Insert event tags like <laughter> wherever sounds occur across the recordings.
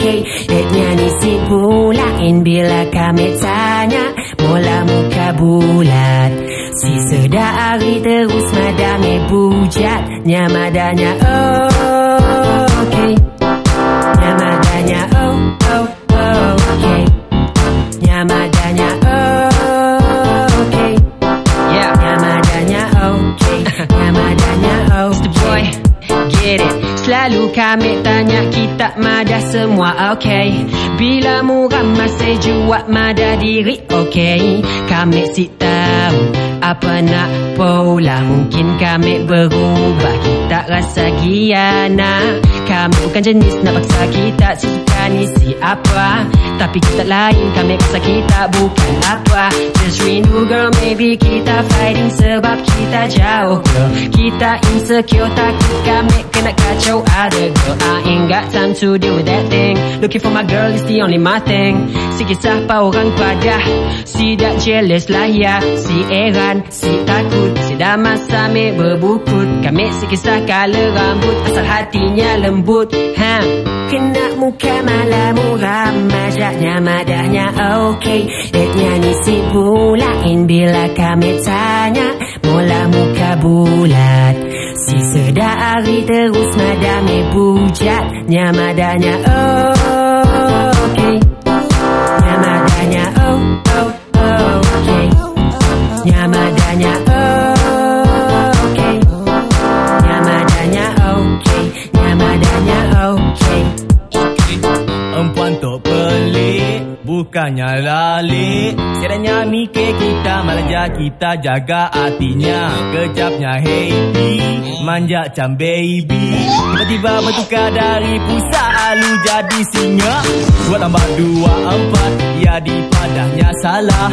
okey. Deknya ni bulain Bila kami tanya Mula muka bulat. Si sedari terus madame bujat. Nya madahnya okay. Bila muram masih jual madah diri okay. Kami si tahu apa nak pula Mungkin kami berubah Kita rasa giana Kami bukan jenis nak paksa kita suka ni si apa Tapi kita lain kami rasa kita bukan apa. Just rindu girl maybe kita fighting Sebab kita jauh. Girl Kita insecure takut kami kena kacau. Ada girl I ain't got time to deal with that thing. Looking for my girl is the only my thing. Si kisah pa orang pada Si dak jealous lah ya. Si eran, si takut Si dah masa ambil berbukut. Kami si kisah kala rambut Asal hatinya lembut. Ha. Kena muka malah muram Majaknya madahnya okay Deknya ni si bulain Bila kami tanya Mula muka bulat Si sedari terus madame bujat Nyamadanya okay Nyamadanya oh oh oh okay Nyamadanya okay Bukannya lalik Sekiranya mikir kita Malah kita jaga hatinya. Kejapnya happy Manja macam baby. Tiba-tiba bertukar dari pusat Lalu jadi singa. Dua tambah dua empat Ya di padahnya salah.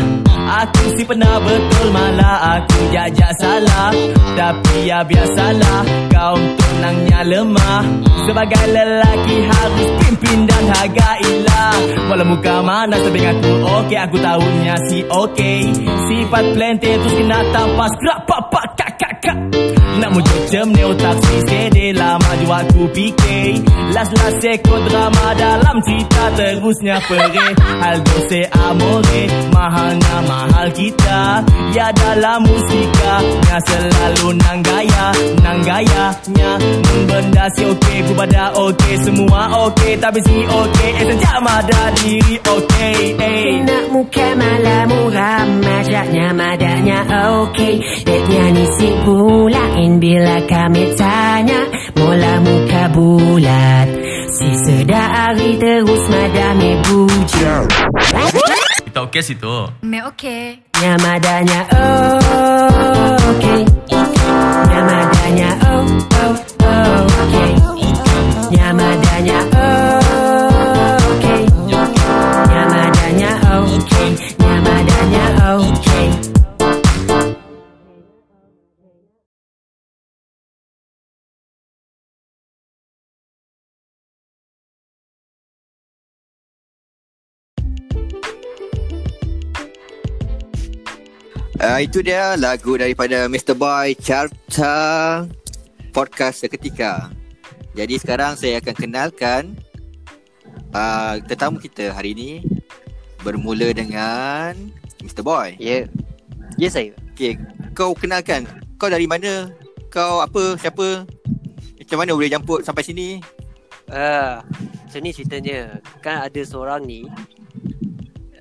Aku si pernah betul Malah aku jajak salah. Tapi ya biasalah Kau tunangnya lemah. Sebagai lelaki harus pimpin dan hargailah Walau muka mana sebing aku okey Aku tahunya si okey. Sifat plenty terus kena tampas Gerak papak kak kak nak muncul jam ni otak si sede Lama juga aku fikir Last-last ekor drama dalam cerita Terusnya perih. Hal dose amore Mahalnya mahal kita. Ya dalam musika Nya selalu nang gaya Nang gaya Nya benda si okey Ku pada okey Semua okey Tapi si okey Eh sejak mada diri okey eh. Kena muka malah muram Majaknya madahnya okay Deknya ni si Bila kami tanya Mula muka bulat Si sedari terus madame bujat Kita okey situ? Me okay. Nyamadanya okay Nyamadanya oh oh oh okay Nyamadanya okay Uh, itu dia lagu daripada Mr. Boy Carta Podcast Seketika. Jadi sekarang saya akan kenalkan uh, tetamu kita hari ini bermula dengan Mr. Boy. Ya. Ya saya. Okay, kau kenalkan. Kau dari mana? Kau apa? Siapa? Macam mana boleh jemput sampai sini? Ah, macam ni ceritanya. Kan ada seorang ni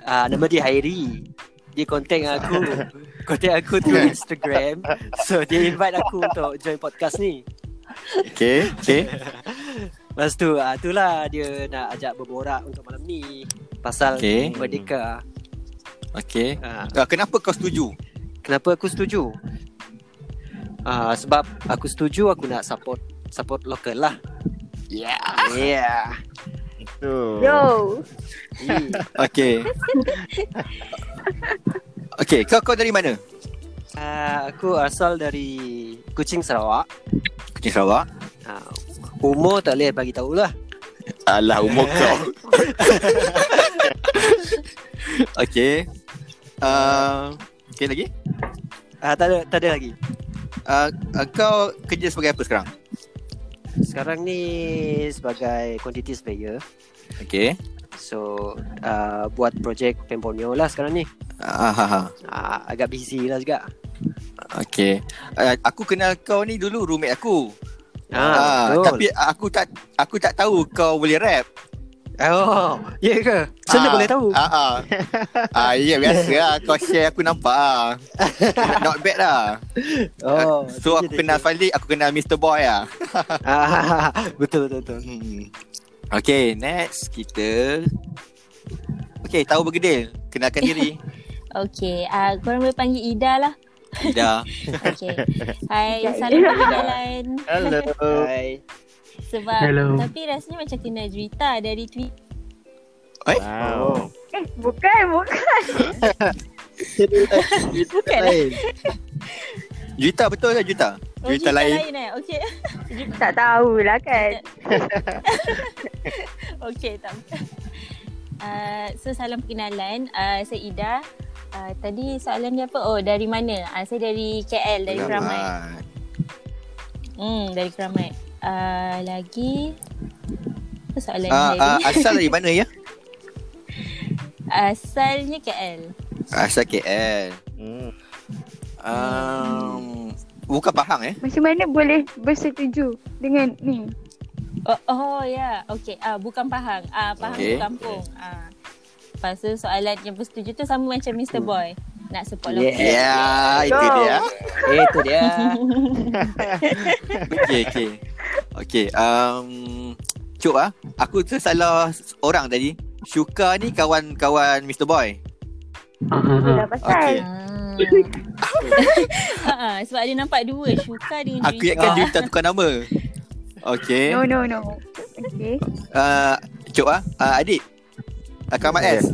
uh, Nama dia Hairi Dia contact dengan aku <laughs> Contact aku through Instagram So dia invite aku untuk join podcast ni Okay, okay. <laughs> Lepas tu uh, itulah dia nak ajak berborak untuk malam ni Pasal Okay. Merdeka Okay. uh, Uh, kenapa kau setuju? Kenapa aku setuju? Uh, sebab aku setuju aku nak support support lokal lah. Yeah. Yeah. Tu. Yo. <laughs> Okay. okay, kau kau dari mana? Uh, aku asal dari Kuching Sarawak. Kuching Sarawak. Uh, umur tak boleh bagi tahu lah. Alah umur kau. <laughs> okay. Uh, okay lagi? Uh, tak ada tak ada lagi. Uh, uh, kau kerja sebagai apa sekarang? Sekarang ni sebagai quantity surveyor. Okay. So uh, buat projek Pemponyo lah sekarang ni. Ah, ha. Uh, agak busy lah juga. Okay. Uh, aku kenal kau ni dulu roommate aku. Ah, betul. tapi aku tak aku tak tahu kau boleh rap. Oh, ya yeah ke? Mana Ah, boleh tahu? Ah, ah. <laughs> ah ya biasa lah. Kau share aku nampak ah. <laughs> Not bad lah. Oh, So thank aku kenal Fadli, aku kenal Mr. Boy lah. <laughs> Ah, betul betul betul. Hmm. Okay, next kita Okay, tahu bergedil. Kenalkan diri. <laughs> Okay, uh, korang boleh panggil Ida lah. Ida. <laughs> Okay. Hai, salam Ida. perkenalan. Hello. Hai. Sebab, Hello. tapi rasanya macam kenal Juita dari tweet. Wow. Eh, bukan, bukan. <laughs> Bukan. Juita betul ke Juita? Oh, Juita Juita lain. lain eh? Okay. <laughs> Tak tahulah kan. <laughs> okay, tak. Uh, so, salam perkenalan. Uh, saya Ida. Uh, tadi soalan dia apa? Oh, dari mana? Uh, saya dari KL, dari Keramat. Hmm, dari Keramat. Uh, lagi... Apa soalan Ah, dia ah, ni? asal dari mana ya? <laughs> Asalnya KL. Asal KL. Hmm. Um, bukan Pahang eh? Macam mana boleh bersetuju dengan ni? Oh, oh ya. Yeah. Okay. Ah, bukan Pahang. Ah, Pahang Okay. okay. kampung. Ah. Lepas tu soalan yang bersetuju tu sama macam Mr. Boy. Nak support Yeah. lokal. Ya, yeah, itu Go. dia. Eh, itu dia. <laughs> Okay, okay. Okay, um, Cuk ah, aku tersalah orang tadi. Syuka ni kawan-kawan Mr. Boy. Ah, ah, ah. Itulah pasal. Okay. <laughs> Ah. Ah, sebab dia nampak dua. Syuka dengan Aku ingatkan Juwita tukar nama. Okay. No, no, no. Okay. Uh, Cuk ah, uh, adik. Uh, Kamat S.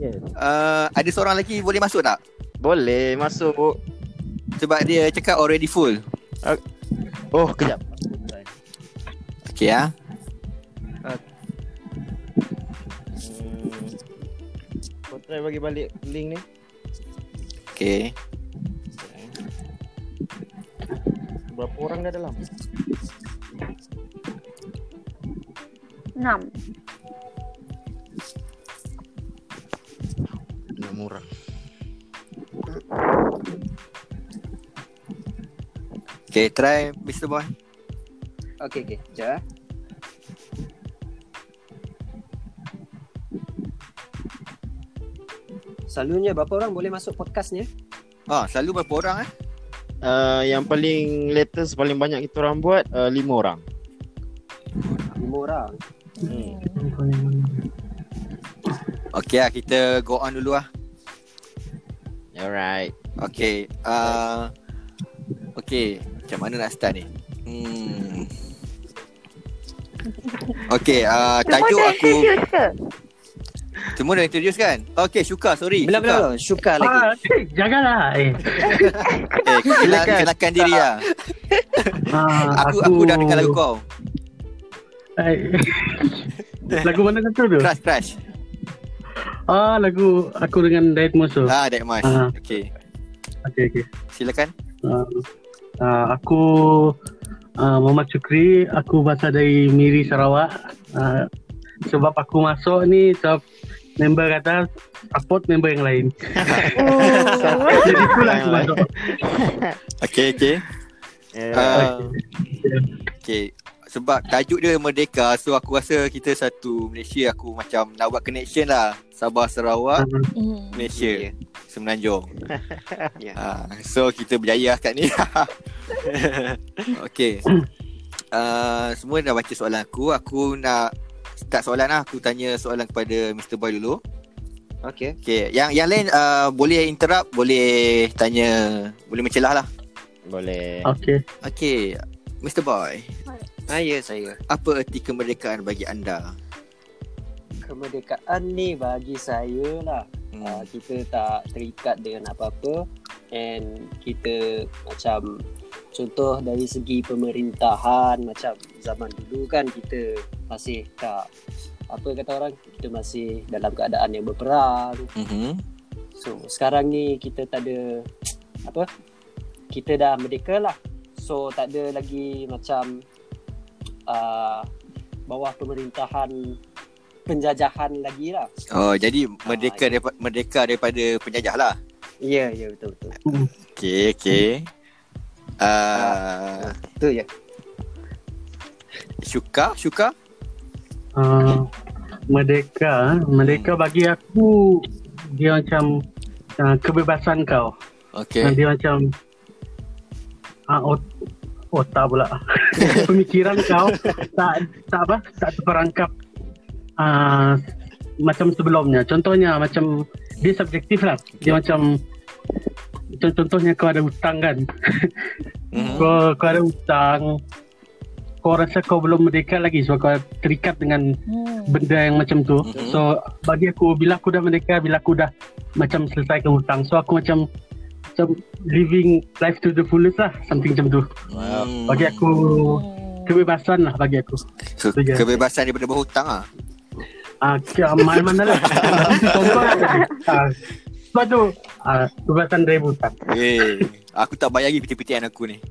Yes. Uh, ada seorang lagi boleh masuk tak? Boleh masuk. Sebab dia cakap already full. Oh, kejap. Okay ah. Hmm. Kau try bagi balik link ni. Okay. Berapa orang dah dalam? Enam. Enam orang. Okay, try Mr. Boy. Okay, okay. Sekejap. Selalunya berapa orang boleh masuk podcast ni? Ah, selalu berapa orang eh? Uh, yang paling latest paling banyak kita orang buat uh, lima orang. Lima orang. Hmm. Okay lah, kita go on dulu lah. Alright. Okay. Uh, okay. Macam mana nak start ni? Hmm. Okay, uh, tajuk aku? Semua dah introduce kan? Okay, Syuka, sorry Belum, belum, belum. Syuka lagi. Ah, eh, janganlah. Eh. Eh, kenal, Silakan. kenalkan diri lah Ah, aku, aku dah dengar lagu kau Eh, lagu mana kata tu? Crush, crush Ah, lagu aku dengan Diet Musuh. Ah, that much Ah. Okay, Okey, okey. silakan Ah, ah, aku ah, Muhammad Syukri, aku berasal dari Miri Sarawak. Ah, sebab aku masuk ni sebab member kata support member yang lain. Oh. Jadi itulah aku Yang masuk. Okay, okay Yeah. uh, Okay sebab tajuk dia Merdeka so aku rasa kita satu Malaysia aku macam nak buat connection lah Sabah Sarawak Hmm. Malaysia Semenanjung <laughs> Ya. ha, so kita berjaya lah kat ni <laughs> Okay uh, <coughs> semua dah baca soalan aku aku nak start soalan lah aku tanya soalan kepada Mr. Boy dulu Okey. Okay yang yang lain uh, boleh interrupt boleh tanya boleh mencelah lah Boleh. Okey. Okay Mr. Boy Ah, ya saya. apa erti kemerdekaan bagi anda Kemerdekaan ni bagi saya lah. Hmm. Uh, kita tak terikat dengan apa-apa and kita macam contoh dari segi pemerintahan macam zaman dulu kan kita masih tak apa kata orang kita masih dalam keadaan yang berperang mm-hmm. so sekarang ni kita tak ada apa kita dah merdeka lah so tak ada lagi macam uh, bawah pemerintahan penjajahan lagi lah Oh jadi merdeka daripada merdeka daripada penjajah lah. ya ya betul betul Okey okey. Uh, tu ya Syuka Syuka Uh, merdeka, merdeka bagi aku dia macam uh, kebebasan kau. Okey. Okay. Dia macam uh, ot- otak pula. <laughs> Pemikiran kau tak tak apa, tak terperangkap uh, macam sebelumnya. Contohnya macam dia subjektif lah. Dia macam contoh- contohnya kau ada hutang kan. Mhm. <laughs> kau, kau ada hutang kau rasa kau belum merdeka lagi sebab kau terikat dengan Hmm. benda yang macam tu. Mhm. So bagi aku bila aku dah merdeka, bila aku dah macam selesaikan hutang, so aku macam macam living life to the fullest lah, something macam tu. Wow. Bagi aku kebebasan lah bagi aku. Ke- je. kebebasan daripada berhutang ah. Ah, uh, mana-mana lah. <laughs> Contoh sebab tu ah, dari hutang. Eh, aku tak bayari piti-pitian aku ni.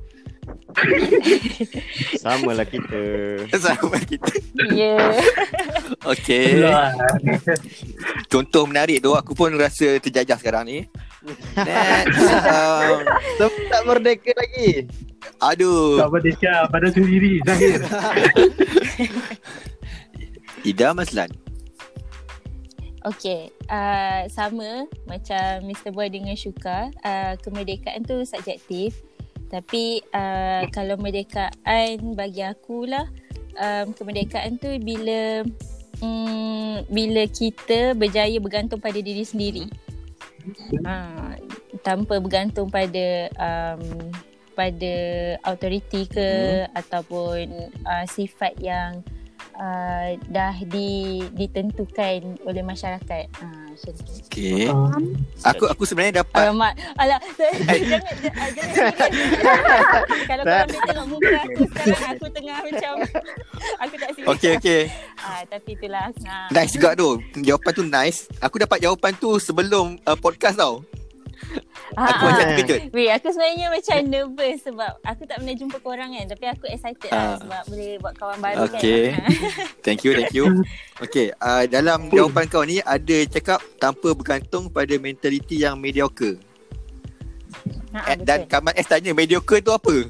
<laughs> Sama lah kita. <laughs> Sama kita. Ya. <laughs> Okey. Lah. Contoh menarik tu aku pun rasa terjajah sekarang ni. Next. Um, tak merdeka lagi. aduh. Tak merdeka pada sendiri, Zahir. Ida Maslan. Okay, uh, sama macam Mr. Boy dengan Syuka, uh, kemerdekaan tu subjektif. Tapi uh, kalau merdekaan bagi aku lah, um, kemerdekaan tu bila um, bila kita berjaya bergantung pada diri sendiri. Ha, tanpa bergantung pada um, pada autoriti ke hmm. ataupun uh, sifat yang uh, dah di, ditentukan oleh masyarakat. Ha, macam tu. Okey. Um, Aku aku sebenarnya dapat Alamak, alah, <laughs> jangan, jangan, jangan, kalau korang boleh <laughs> tengok muka aku sekarang, aku tengah macam, aku tak serius. Okey okey. Ah, tapi itulah. Ha. Nice juga tu. Jawapan tu nice. Aku dapat jawapan tu sebelum uh, podcast tau. Aku macam terkejut. Weh, aku sebenarnya macam nervous sebab aku tak pernah jumpa korang kan. Tapi aku excited Ah. lah sebab boleh buat kawan baru Okay. kan. <laughs> Thank you, thank you. Okay, uh, dalam jawapan kau ni ada cakap tanpa bergantung pada mentaliti yang mediocre. Ha, Eh, dan Kamal S tanya mediocre tu apa? <laughs>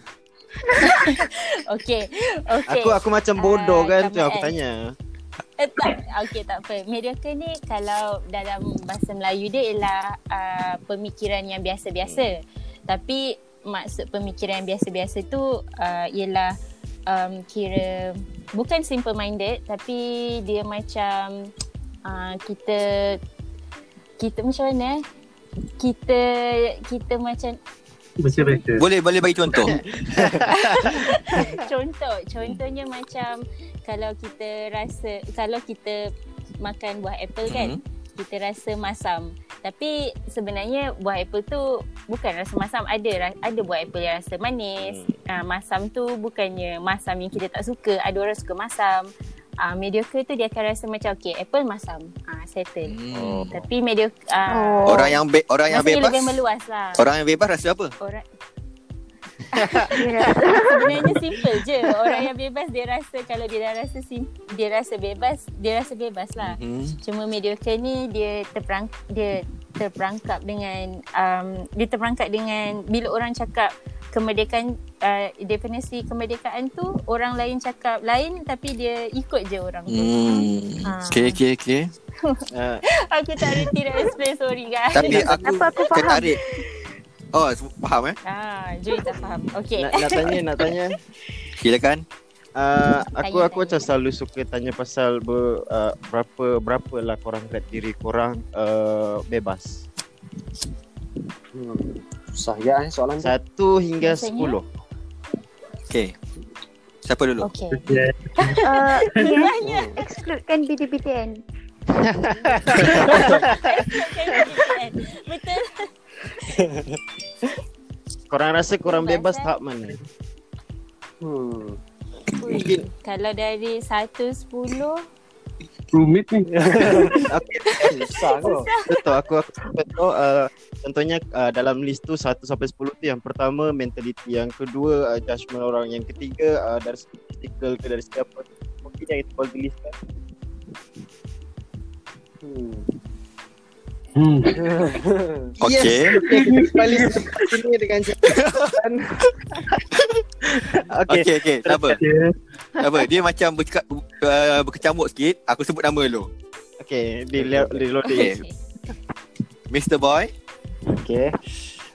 Okay. Okay. Aku aku macam bodoh Ah, kan tu aku S. tanya. Eh, tak. Okay, tak apa. Mediocre ni kalau dalam bahasa Melayu dia ialah uh, pemikiran yang biasa-biasa. Tapi maksud pemikiran yang biasa-biasa tu uh, ialah um, kira bukan simple minded tapi dia macam uh, kita kita macam mana eh? Kita kita macam. Boleh boleh bagi contoh. <laughs> contoh contohnya macam kalau kita rasa kalau kita makan buah apple kan Mhm. kita rasa masam. Tapi sebenarnya buah apple tu bukan rasa masam ada ada buah apple yang rasa manis. Uh, masam tu bukannya masam yang kita tak suka. Ada orang suka masam. Uh, mediocre tu dia akan rasa macam okay apple masam. Uh, settle. Hmm. tapi mediocre uh, Orang yang be- orang yang bebas. lebih meluas lah. Orang yang bebas rasa apa? orang <laughs> Sebenarnya simple je <laughs> Orang yang bebas dia rasa Kalau dia dah rasa sim, Dia rasa bebas Dia rasa bebas lah Hmm. Cuma mediocre ni Dia terperang, Dia terperangkap dengan um, Dia terperangkap dengan Bila orang cakap kemerdekaan uh, definisi kemerdekaan tu orang lain cakap lain tapi dia ikut je orang tu. Hmm. Ah. Okay, okay, okay. Uh, <laughs> Aku tak reti nak explain sorry guys. Tapi aku, Apa aku faham? tertarik. Oh, faham eh? Ah, Joy tak faham. Okay. nak, nak tanya, nak tanya. <laughs> Silakan. Uh, aku Tanya, aku tanya. macam selalu suka tanya pasal ber, uh, berapa berapa lah korang rate diri korang uh, bebas. Hmm. Susah ya eh soalan tu. Satu hingga Biasanya? sepuluh. Okay. Siapa dulu? Okay. Okay. Uh, <laughs> Tanya. excludekan BTPTN. <laughs> Betul. <laughs> Korang rasa korang Bebas, bebas eh? tahap mana? Hmm. Ui, kalau dari 1 10 Rumit ni. <laughs> Okay, Susah kau. betul aku aku betul uh, contohnya uh, dalam list tu 1 sampai 10 tu yang pertama mentality, yang kedua uh, judgement orang, yang ketiga uh, dari segi physical ke dari segi apa. Mungkin yang itu boleh tuliskan. Hmm. Hmm. <laughs> Okay. Yes. Kembali sini dengan okay. Okay, okay. Tak apa. Okay. Tak apa. Dia macam bercakap, uh, berkecamuk sikit. Aku sebut nama dulu. Okay, di di Okay. loading. Mr. Boy. Okay.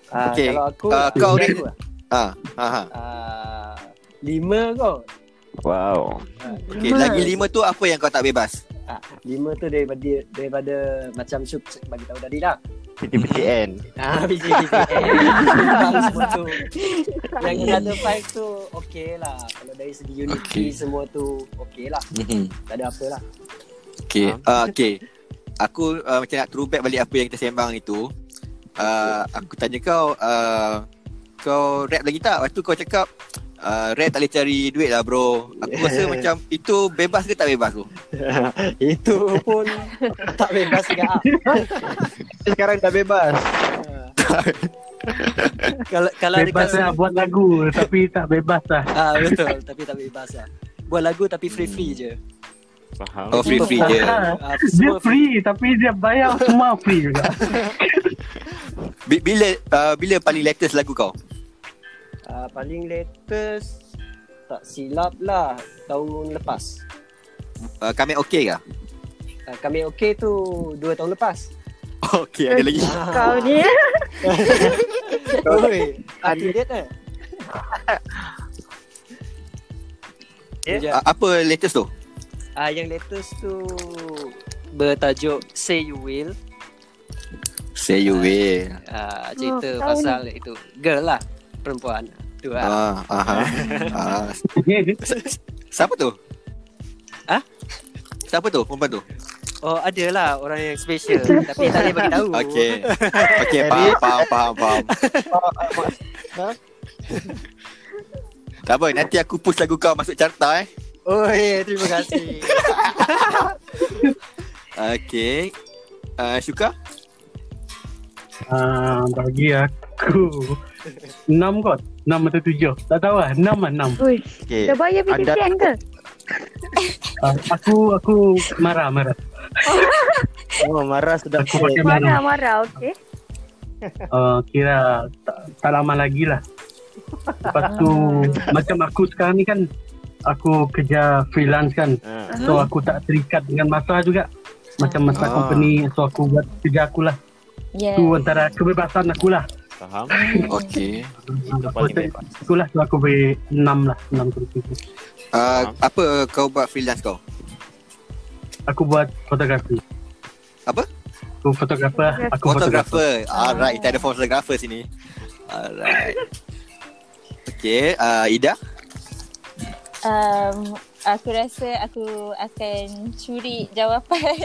Uh, Okay. Kalau aku Ah, kau ni- lah. Ah, ha, ha. Ah, lima kau. Wow. Okay, lagi lima tu apa yang kau tak bebas? Ah, lima tu daripada daripada macam Syuk bagi tahu tadi lah. PTPTN. <laughs> Ah, biji. semua tu. Yang other five tu okay lah. Kalau dari segi unity Okay. semua tu okay lah. Mhm. Tak ada apa lah. Okay. Uh, okay. Aku uh, macam nak throwback balik apa yang kita sembang itu. Uh, aku tanya kau, uh, kau rap lagi tak? Lepas tu kau cakap, uh, rap tak boleh cari duit lah bro. Aku <laughs> rasa macam itu bebas ke tak bebas tu? <laughs> Itu pun tak bebas juga. <laughs> ah. Sekarang dah bebas. kalau kalau Bebas dekat lah buat lagu tapi tak bebas lah. Ah betul tapi tak bebas lah. Buat lagu tapi free free je. Faham. Oh, free-free je. Ah, Ah, dia semua free tapi dia bayar semua free juga. Bi- Bila uh, bila paling latest lagu kau? Ah, paling latest tak silap lah tahun lepas. Uh, kami okey ke? Ah, kami okey tu dua tahun lepas. <laughs> Okey, ada lagi. Kau ni. <laughs> Oi, to date eh? Uh, apa latest tu? Ah, yang latest tu bertajuk Say You Will. Say you will. Ah, cerita Oh, pasal itu girl lah, perempuan. Tu lah. Ah, aha. Ah, <laughs> siapa tu? Ah? Siapa tu? Perempuan tu? Oh, ada lah orang yang special tapi tak boleh bagi tahu. Okey. <laughs> Okey, faham, faham, faham, faham. <laughs> Tak apa, nanti aku push lagu kau masuk carta eh. Oi, terima kasih. Okey. Uh, Syuka? Ah, bagi aku enam kot. Enam atau tujuh. Tak tahu lah. Enam lah. Enam. Ui, Okay. dah bayar Anda- BTPTN ke? Ah, aku aku marah marah. Oh, marah sudah Aku pakai marah. Marah-marah, okey. Uh, kira tak, tak lama lagi lah. Lepas tu macam aku sekarang ni kan aku kerja freelance kan. Ah. So aku tak terikat dengan masa juga. Macam masa Ah. company so aku buat kerja aku lah. Yeah. Tu antara kebebasan aku lah. Faham. <laughs> Okey. Itu paling bebas. Itulah so aku beri enam lah. Enam tu. Uh, apa kau buat freelance kau? Aku buat fotografi. Apa? Aku fotografer. Aku fotografer. Fotografer. Alright, kita ada fotografer sini. Alright. Okey, uh, Ida? Um, aku rasa aku akan curi jawapan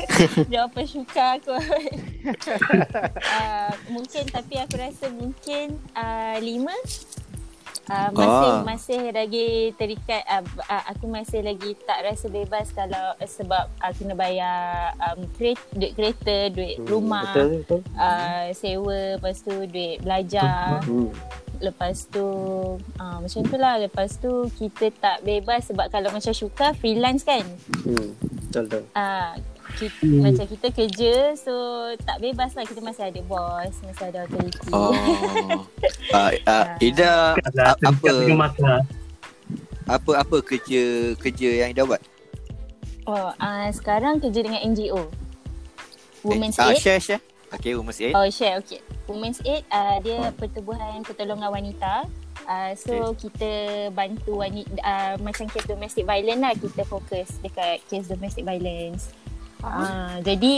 <laughs> jawapan syuka aku. uh, <laughs> mungkin tapi aku rasa mungkin uh, lima. Uh, masih Ah. masih lagi terikat uh, uh, aku masih lagi tak rasa bebas kalau uh, sebab uh, kena bayar um, kereta, duit kereta, duit rumah, Betul betul. uh, sewa, lepas tu duit belajar. Hmm. Lepas tu uh, macam tu lah Lepas tu kita tak bebas Sebab kalau macam Syuka freelance kan Hmm. Betul betul. uh, kita, Hmm. macam kita kerja so tak bebas lah kita masih ada bos, masih ada authority. Oh. uh, <laughs> uh, Ida Ada a- apa apa apa kerja kerja yang Ida buat? Oh, uh, sekarang kerja dengan NGO. Women's ah, Aid. share share. Okay, Women's Aid. Oh, share. Okay. Women's Aid uh, dia pertubuhan pertolongan wanita. Uh, so okay. kita bantu wanita uh, macam kes domestic violence lah kita fokus dekat kes domestic violence. Uh, jadi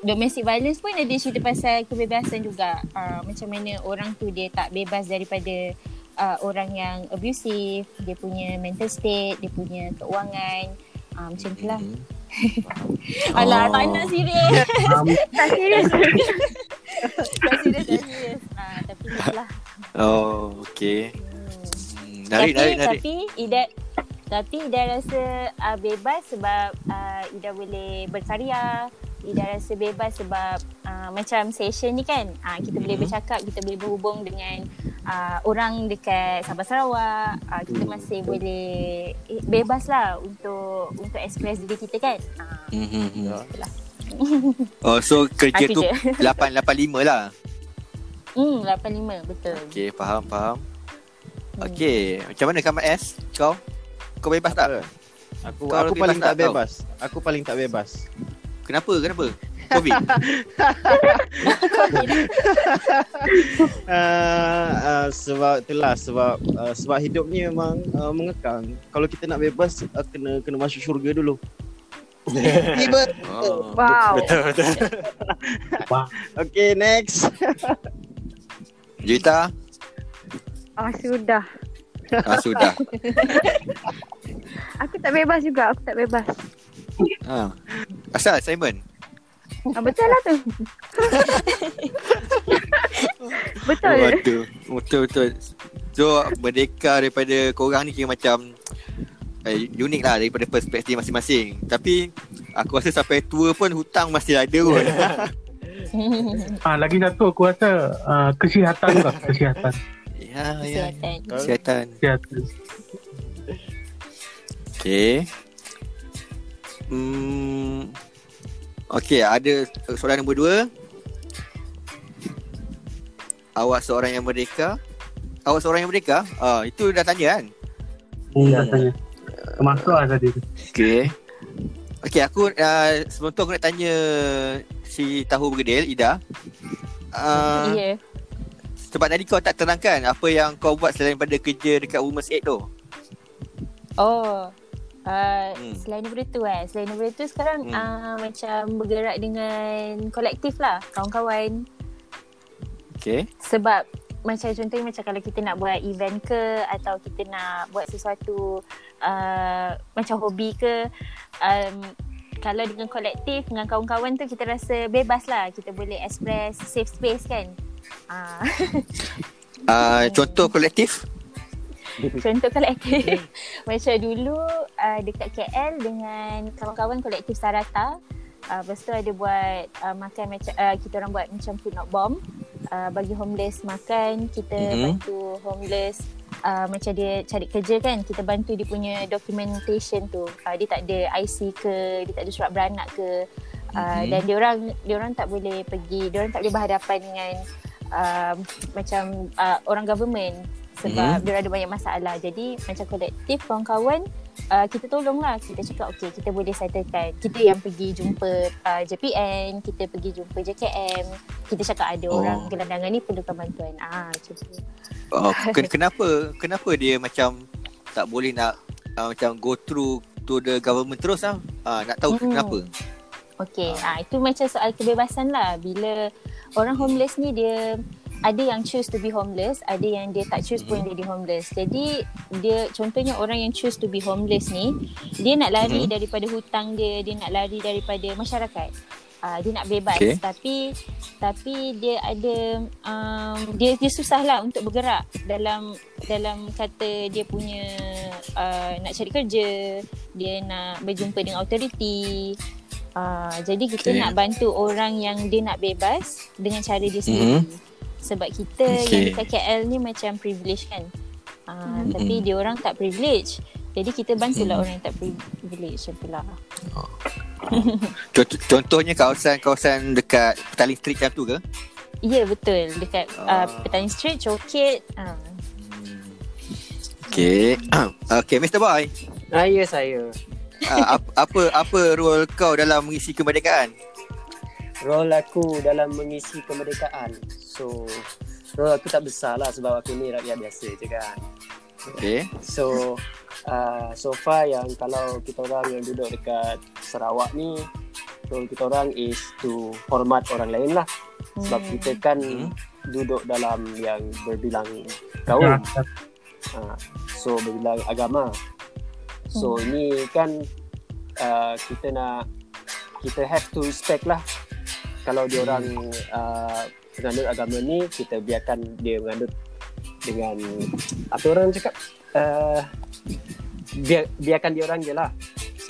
domestic violence pun ada cerita pasal kebebasan juga. Uh, macam mana orang tu dia tak bebas daripada uh, orang yang abusive, dia punya mental state, dia punya keuangan. Uh, macam tu lah. Mhm. <laughs> Alah, Oh. tak nak serius. <laughs> tak serius. <laughs> tak serius, tak serius. Ah, tapi itulah. Oh, okay. Hmm, tapi, narik, narik, narik. tapi Ida tapi Ida rasa uh, bebas sebab uh, Ida boleh berkarya. Ida rasa bebas sebab uh, macam session ni kan uh, kita boleh Mhm. bercakap, kita boleh berhubung dengan uh, orang dekat Sabah Sarawak. Uh, kita masih boleh eh, bebas lah untuk untuk express diri kita kan. Uh, Mhm. itulah. Oh, so kerja tu je. 885 lah. Hmm, 85 betul. Okay, faham, faham. Okay, macam mana Kamat S? Kau? Kau bebas tak? Aku Kau aku paling tak tak kau? bebas. Aku paling tak bebas. Kenapa? Kenapa? Covid? uh, uh, sebab itulah sebab uh, sebab hidup ni memang uh, mengekang. Kalau kita nak bebas uh, kena kena masuk syurga dulu. <laughs> Tiba. Oh. Wow. Betul, betul. <laughs> Okay, next. Juita? Ah sudah. Ah, sudah. Aku tak bebas juga. Aku tak bebas. Ha. Asal Simon? Ah, betul lah tu. <laughs> betul. Oh, betul. Betul, betul. So, merdeka daripada korang ni kira macam eh, unik lah daripada perspektif masing-masing. Tapi, aku rasa sampai tua pun hutang masih ada pun. <laughs> Ah, lagi satu aku rasa uh, kesihatan lah, kesihatan. <laughs> ya, ya. Kesihatan. Kesihatan. Okay. Hmm. Okay, ada soalan nombor dua. Awak seorang yang merdeka. Awak seorang yang merdeka? Ah, itu dah tanya kan? Hmm, dah tanya. Termasuk lah tadi tu. Okay. Okay, aku uh, sebelum tu aku nak tanya si Tahu Bergedil, Ida. Uh, Ya. Sebab tadi kau tak terangkan apa yang kau buat selain pada kerja dekat Women's Aid tu. Oh. Uh, Hmm. Selain daripada tu eh Selain daripada tu sekarang Hmm. uh, Macam bergerak dengan Kolektif lah Kawan-kawan Okay. Sebab Macam contohnya Macam kalau kita nak buat event ke Atau kita nak buat sesuatu uh, Macam hobi ke um, Kalau dengan kolektif Dengan kawan-kawan tu Kita rasa bebas lah Kita boleh express Safe space kan uh, Uh, <laughs> contoh kolektif? Contoh kolektif <laughs> Macam dulu uh, Dekat KL Dengan kawan-kawan kolektif Sarata uh, Lepas tu ada buat uh, Makan macam uh, Kita orang buat macam Food not bomb uh, Bagi homeless makan Kita Mhm. mm-hmm. bantu homeless uh, Macam dia cari kerja kan Kita bantu dia punya documentation tu uh, Dia tak ada IC ke Dia tak ada surat beranak ke uh, Mhm. Dan dia orang Dia orang tak boleh pergi Dia orang tak boleh berhadapan dengan uh, Macam uh, Orang government sebab Mhm. mm-hmm. dia ada banyak masalah. Jadi macam kolektif kawan-kawan uh, kita tolonglah. Kita cakap okey kita boleh settlekan. Kita yang pergi jumpa uh, JPN, kita pergi jumpa JKM. Kita cakap ada oh. Orang gelandangan ni perlukan bantuan. Ah macam tu. Oh, <laughs> ken- kenapa kenapa dia macam tak boleh nak uh, macam go through to the government terus lah? Uh, nak tahu Hmm. kenapa? Okey, ah itu macam soal kebebasan lah. Bila orang homeless ni dia ada yang choose to be homeless, ada yang dia tak choose pun Mhm. jadi homeless. Jadi dia contohnya orang yang choose to be homeless ni, dia nak lari Mhm. daripada hutang dia, dia nak lari daripada masyarakat. Uh, dia nak bebas Okay. tapi tapi dia ada um, dia dia susah lah untuk bergerak dalam dalam kata dia punya uh, nak cari kerja dia nak berjumpa dengan authority uh, jadi kita Okay. nak bantu orang yang dia nak bebas dengan cara dia sendiri sebab kita Okay. yang dekat KL ni macam privilege kan uh, Mhm. tapi dia orang tak privilege Jadi kita bantulah Hmm. orang yang tak privilege macam tu lah. Contoh, contohnya kawasan-kawasan dekat Petaling Street macam tu ke? Ya betul dekat Ah. uh, Petani Street, Coket. Uh. Okay. okay, Mr. Boy. Ah, ya saya. Uh, apa, apa apa role kau dalam mengisi kemerdekaan? Role aku dalam mengisi kemerdekaan. So, role aku tak besar lah sebab aku ni rakyat biasa je kan. Okay. So, uh, so far yang kalau kita orang yang duduk dekat Sarawak ni, role kita orang is to hormat orang lain lah. Sebab Hmm. kita kan Hmm. duduk dalam yang berbilang kaum. Ya, Uh, so berbilang agama. So ni kan uh, kita nak kita have to respect lah. Kalau dia orang uh, menganut agama ni kita biarkan dia menganut dengan apa orang cakap uh, biar biarkan dia orang je lah.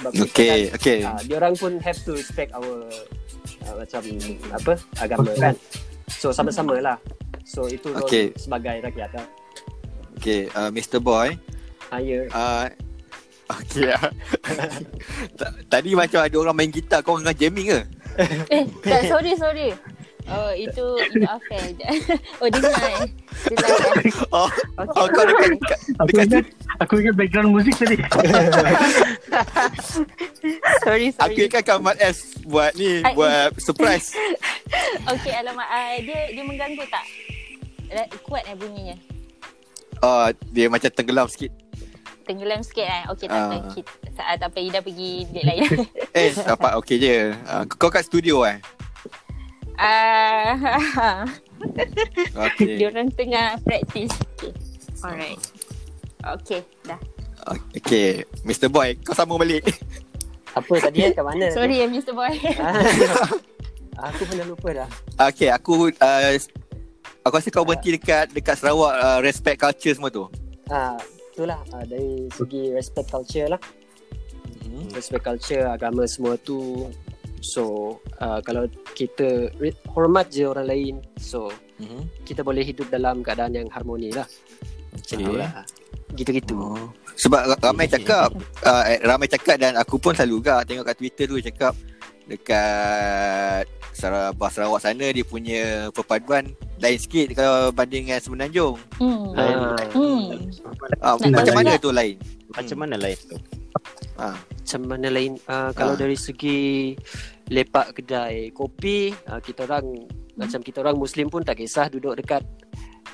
Sebab Okay, kan, okay. uh, dia orang pun have to respect our uh, macam apa agama kan. So sama-sama lah. So itu Okay. sebagai rakyat lah. Okay, uh, Mr. Boy. Haya. Uh, okay. <laughs> Ta- Tadi macam ada orang main gitar, kau orang jamming ke? <laughs> Eh, tak, sorry, sorry. Oh, itu <laughs> itu Afel. oh, dengar. Dengar eh. Oh, Okay. oh kau dekat, dekat, Aku ingat aku ingat background muzik tadi. sorry, Aku sorry. ingat Kamal S buat ni, I- buat surprise. Okay, alamak. Uh, dia dia mengganggu tak? Ra- Kuat eh bunyinya. Oh, dia macam tenggelam sikit. Tenggelam sikit eh. Okay, tak apa. Ah. Kita, saat tak apa, Ida pergi bilik lain. <laughs> Eh, dapat okey je. Uh, kau kat studio eh? Ah, Okey. <laughs> dia orang tengah practice. Okay. Alright. Okay, dah. Okey, Mr. Boy, kau sambung balik. Apa tadi eh? Kat mana? Sorry ya, Mr. Boy. <laughs> Aku pun dah lupa dah. Okey, aku uh, aku rasa kau berhenti dekat dekat Sarawak uh, respect culture semua tu. Ah, itulah ah, dari segi respect culture lah. Hmm. Respect culture, agama semua tu. So, uh, kalau kita re- hormat je orang lain, so Hmm. kita boleh hidup dalam keadaan yang harmoni lah. Macam Okay. tu lah. Gitu-gitu. Oh. Sebab ra- ramai cakap uh, ramai cakap dan aku pun selalu juga tengok kat Twitter tu cakap dekat Sarawak, Sarawak sana dia punya perpaduan lain sikit kalau banding dengan Semenanjung. Hmm. Ah, Hmm. Nak macam mana tu lain? Macam mana lain tu? Ha. macam mana lain uh, kalau Ah. dari segi lepak kedai kopi uh, kita orang macam kita orang muslim pun tak kisah duduk dekat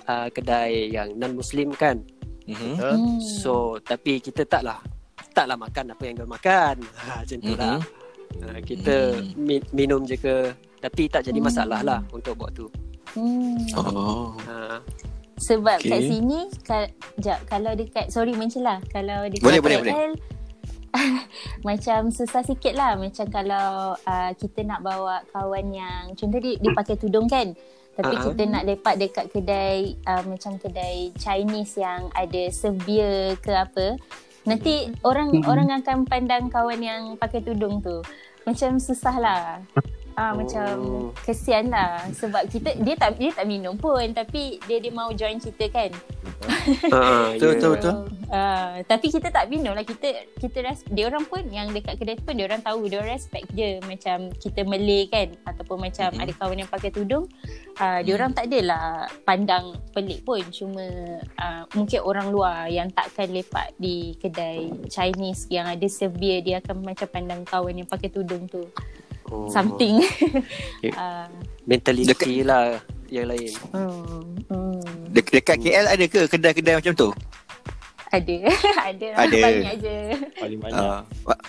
uh, kedai yang non muslim kan Mm-hmm. Hmm. so tapi kita taklah taklah makan apa yang dia makan ha, <laughs> macam tu lah uh, kita mi- minum je ke? Tapi tak jadi masalah lah untuk buat tu. Hmm. Oh. uh, Sebab Okay. kat sini ka, jap, kalau dekat sorry mencelah kalau dekat Boleh, boleh, KL <laughs> macam susah sikit lah. Macam kalau uh, kita nak bawa kawan yang contoh dia, dia pakai tudung kan? Tapi ah. kita nak lepak dekat kedai uh, macam kedai Chinese yang ada serve beer ke apa nanti orang orang akan pandang kawan yang pakai tudung tu macam susah lah Ah Oh. macam kesian lah sebab kita dia tak dia tak minum pun tapi dia dia mau join kita kan. uh, <laughs> Betul, betul, betul. Uh, tapi kita tak minum lah kita kita res, dia orang pun yang dekat kedai tu pun dia orang tahu dia orang respect je macam kita Malay kan ataupun macam Mhm. ada kawan yang pakai tudung uh, dia orang tak adalah pandang pelik pun cuma uh, mungkin orang luar yang takkan lepak di kedai Chinese yang ada serve beer dia akan macam pandang kawan yang pakai tudung tu oh, something Okay. uh, <laughs> mentality lah yang lain hmm, hmm. Dek- dekat KL ada ke kedai-kedai macam tu? ada <laughs> ada Ada. banyak je Paling banyak. Uh,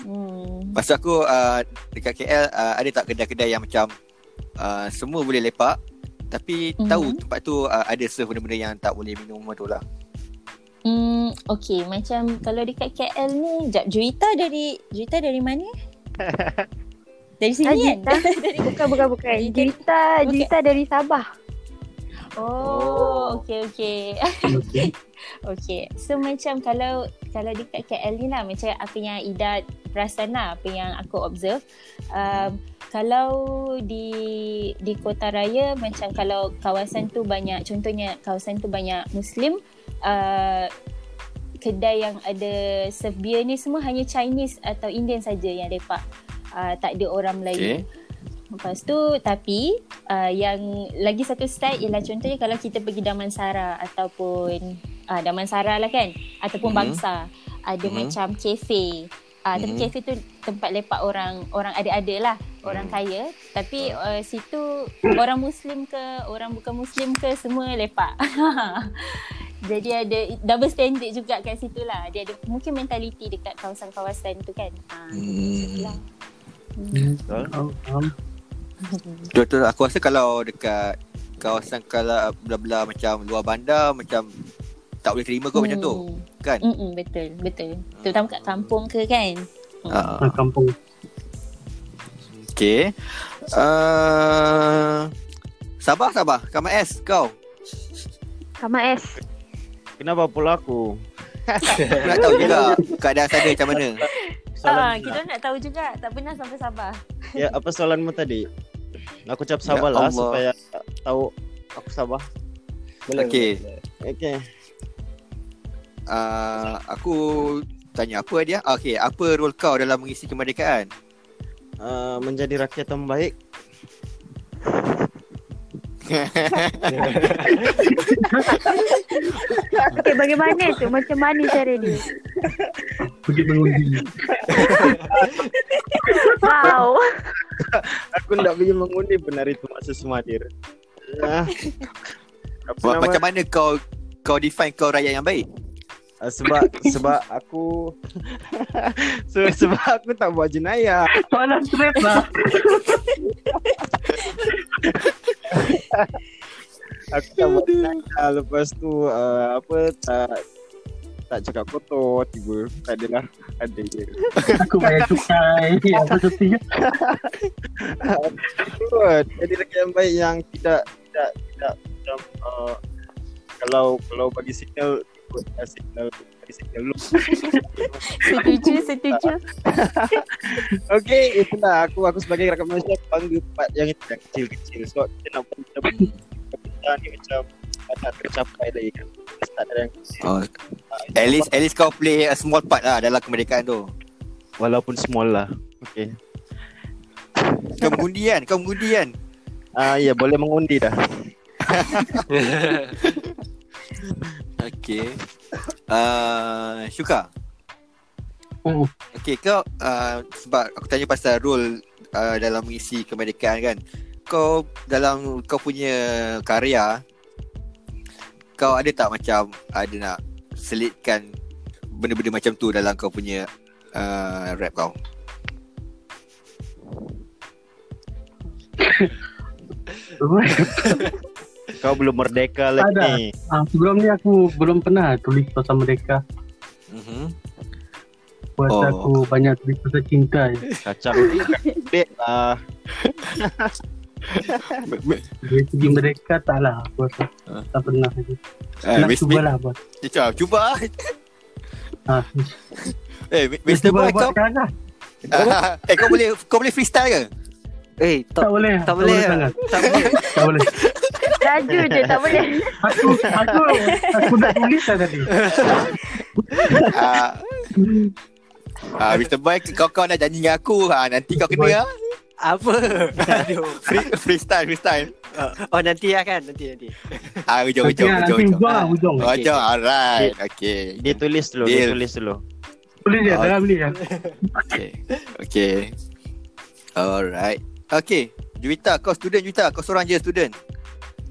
hmm. maksud aku uh, dekat KL uh, ada tak kedai-kedai yang macam uh, semua boleh lepak tapi Mhm. tahu tempat tu uh, ada serve benda-benda yang tak boleh minum tu lah. Hmm, okay. Macam kalau dekat KL ni, jap Juita dari Juita dari mana? <laughs> dari sini Ah, kan? <laughs> Dari, Bukan, bukan, bukan. Bukan. Juita dari Sabah. oh, okay, okay. Okay. <laughs> okay. So macam kalau kalau dekat KL ni lah, macam apa yang Ida perasan lah, apa yang aku observe. Um, kalau di di kota raya macam kalau kawasan tu banyak contohnya kawasan tu banyak muslim uh, kedai yang ada serve beer ni semua hanya Chinese atau Indian saja yang lepak. Uh, tak ada orang Melayu. Okay. Lepas tu tapi uh, yang lagi satu style ialah contohnya kalau kita pergi Damansara ataupun uh, Damansara lah kan ataupun Mhm. Bangsa ada Mhm. macam kafe. Uh, Tapi Mhm. kafe tu tempat lepak orang orang ada-ada lah orang Mhm. kaya tapi uh, situ orang muslim ke orang bukan muslim ke semua lepak. <laughs> Jadi ada double standard juga kat situ lah. Dia ada mungkin mentaliti dekat kawasan-kawasan tu kan. Ah, Hmm. lah. Faham, faham. Betul aku rasa kalau dekat kawasan kalau belah-belah macam luar bandar macam tak boleh terima kau macam tu kan. Mm-mm, betul, betul. Terutama kat kampung ke kan. Ah. Ah, kampung. Okay. Uh, sabar sabar. Kamu S kau. Kama S. Kenapa pula <laughs> aku? Nak tahu juga keadaan sana macam mana. <laughs> Soalan Ah, kita nak tahu juga. Tak pernah sampai sabar. Ya, apa soalanmu tadi? Aku ucap Ya sabar lah Allah. supaya tahu aku sabar. Boleh, Okey. Okay. Uh, aku tanya apa dia? Okay, apa role kau dalam mengisi kemerdekaan? Uh, menjadi rakyat yang baik. Okey, bagaimana tu? Macam mana cara dia? Pergi mengundi. Wow. Aku nak pergi mengundi benar itu masa semadir. Ah. Apa Ma- nama? Macam mana kau kau define kau rakyat yang baik? Ah, sebab <laughs> sebab aku sebab, sebab aku tak buat jenayah. Soalan straight lah. Aku tak buat jenayah. Lepas tu uh, apa tak tak cakap kotor tiba. Tak adalah. Ada je. Aku bayar cukai. Apa seperti Betul. Jadi rakyat yang baik yang tidak tidak tidak macam uh, kalau kalau bagi signal uh, signal signal. Setuju, setuju. <laughs> Okey, itulah aku aku sebagai rakyat Malaysia bangga part yang itu yang kecil-kecil. Sebab kita nak buat macam kita ni macam nak tercapai lagi kan. Start dari yang kecil. Oh, at least at least kau play a small part lah dalam kemerdekaan tu. Walaupun small lah. Okey. Kau mengundi kan? Kau mengundi kan? Ah ya, boleh mengundi dah. <laughs> Okay. Uh, Syuka. Oh, Okay, kau uh, sebab aku tanya pasal role uh, dalam mengisi kemerdekaan kan. Kau dalam kau punya karya kau ada tak macam ada nak selitkan benda-benda macam tu dalam kau punya uh, rap kau? <laughs> Kau belum merdeka Tak ada. lagi. ah, sebelum ni aku belum pernah tulis pasal mereka. Mhm. Buat Oh. aku banyak tulis pasal cinta je. Kacau. Dek lah. Dari segi mereka tak lah aku rasa. Ah. Tak pernah lagi. Eh, Nak Miss- cubalah buat. Cuba, cuba. Ah, Eh, Mr. Boy buat kau lah. eh kau boleh kau boleh freestyle ke? Eh, Tak tak, boleh. tak boleh. sangat. Tak boleh. Tak boleh. Laju je tak boleh. Aku aku aku nak tulis lah tadi. Ah, ah, Mr. Boy kau kau nak janji dengan aku ha, nanti kau kena ah. Apa? Aduh. Free, <laughs> freestyle freestyle. Oh, nanti lah kan? Nanti, nanti. Ah hujung hujung lah, hujung hujung. hujung lah, hujung. Hujung alright. Okay. Dia tulis dulu, dia Deal. tulis dulu. Tulis je, Oh. dalam ni. Okay. Okay. Alright. Okay. Juwita, kau student Juwita. Kau seorang je student.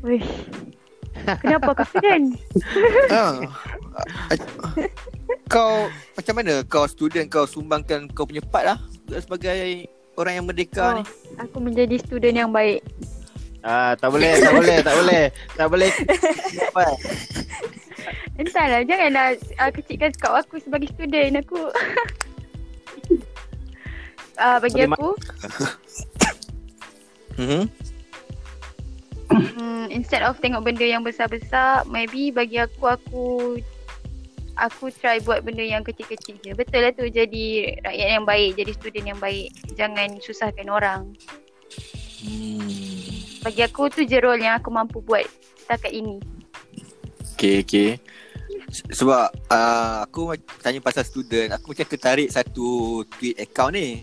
Wish. Kenapa kau student? <laughs> Ah. kau macam mana kau student kau sumbangkan kau punya part lah sebagai orang yang merdeka Oh, ni. aku menjadi student yang baik. Ah, tak boleh, tak boleh, tak boleh. Tak boleh. Apa? Entahlah, janganlah uh, kecilkan skop aku sebagai student. Aku uh, <laughs> bagi Boleh aku Mhm. Hmm, instead of tengok benda yang besar-besar, maybe bagi aku aku aku try buat benda yang kecil-kecil je. Betul lah tu jadi rakyat yang baik, jadi student yang baik. Jangan susahkan orang. Hmm. Bagi aku tu je role yang aku mampu buat setakat ini. Okay, okay. Sebab uh, aku tanya pasal student, aku macam tertarik satu tweet account ni.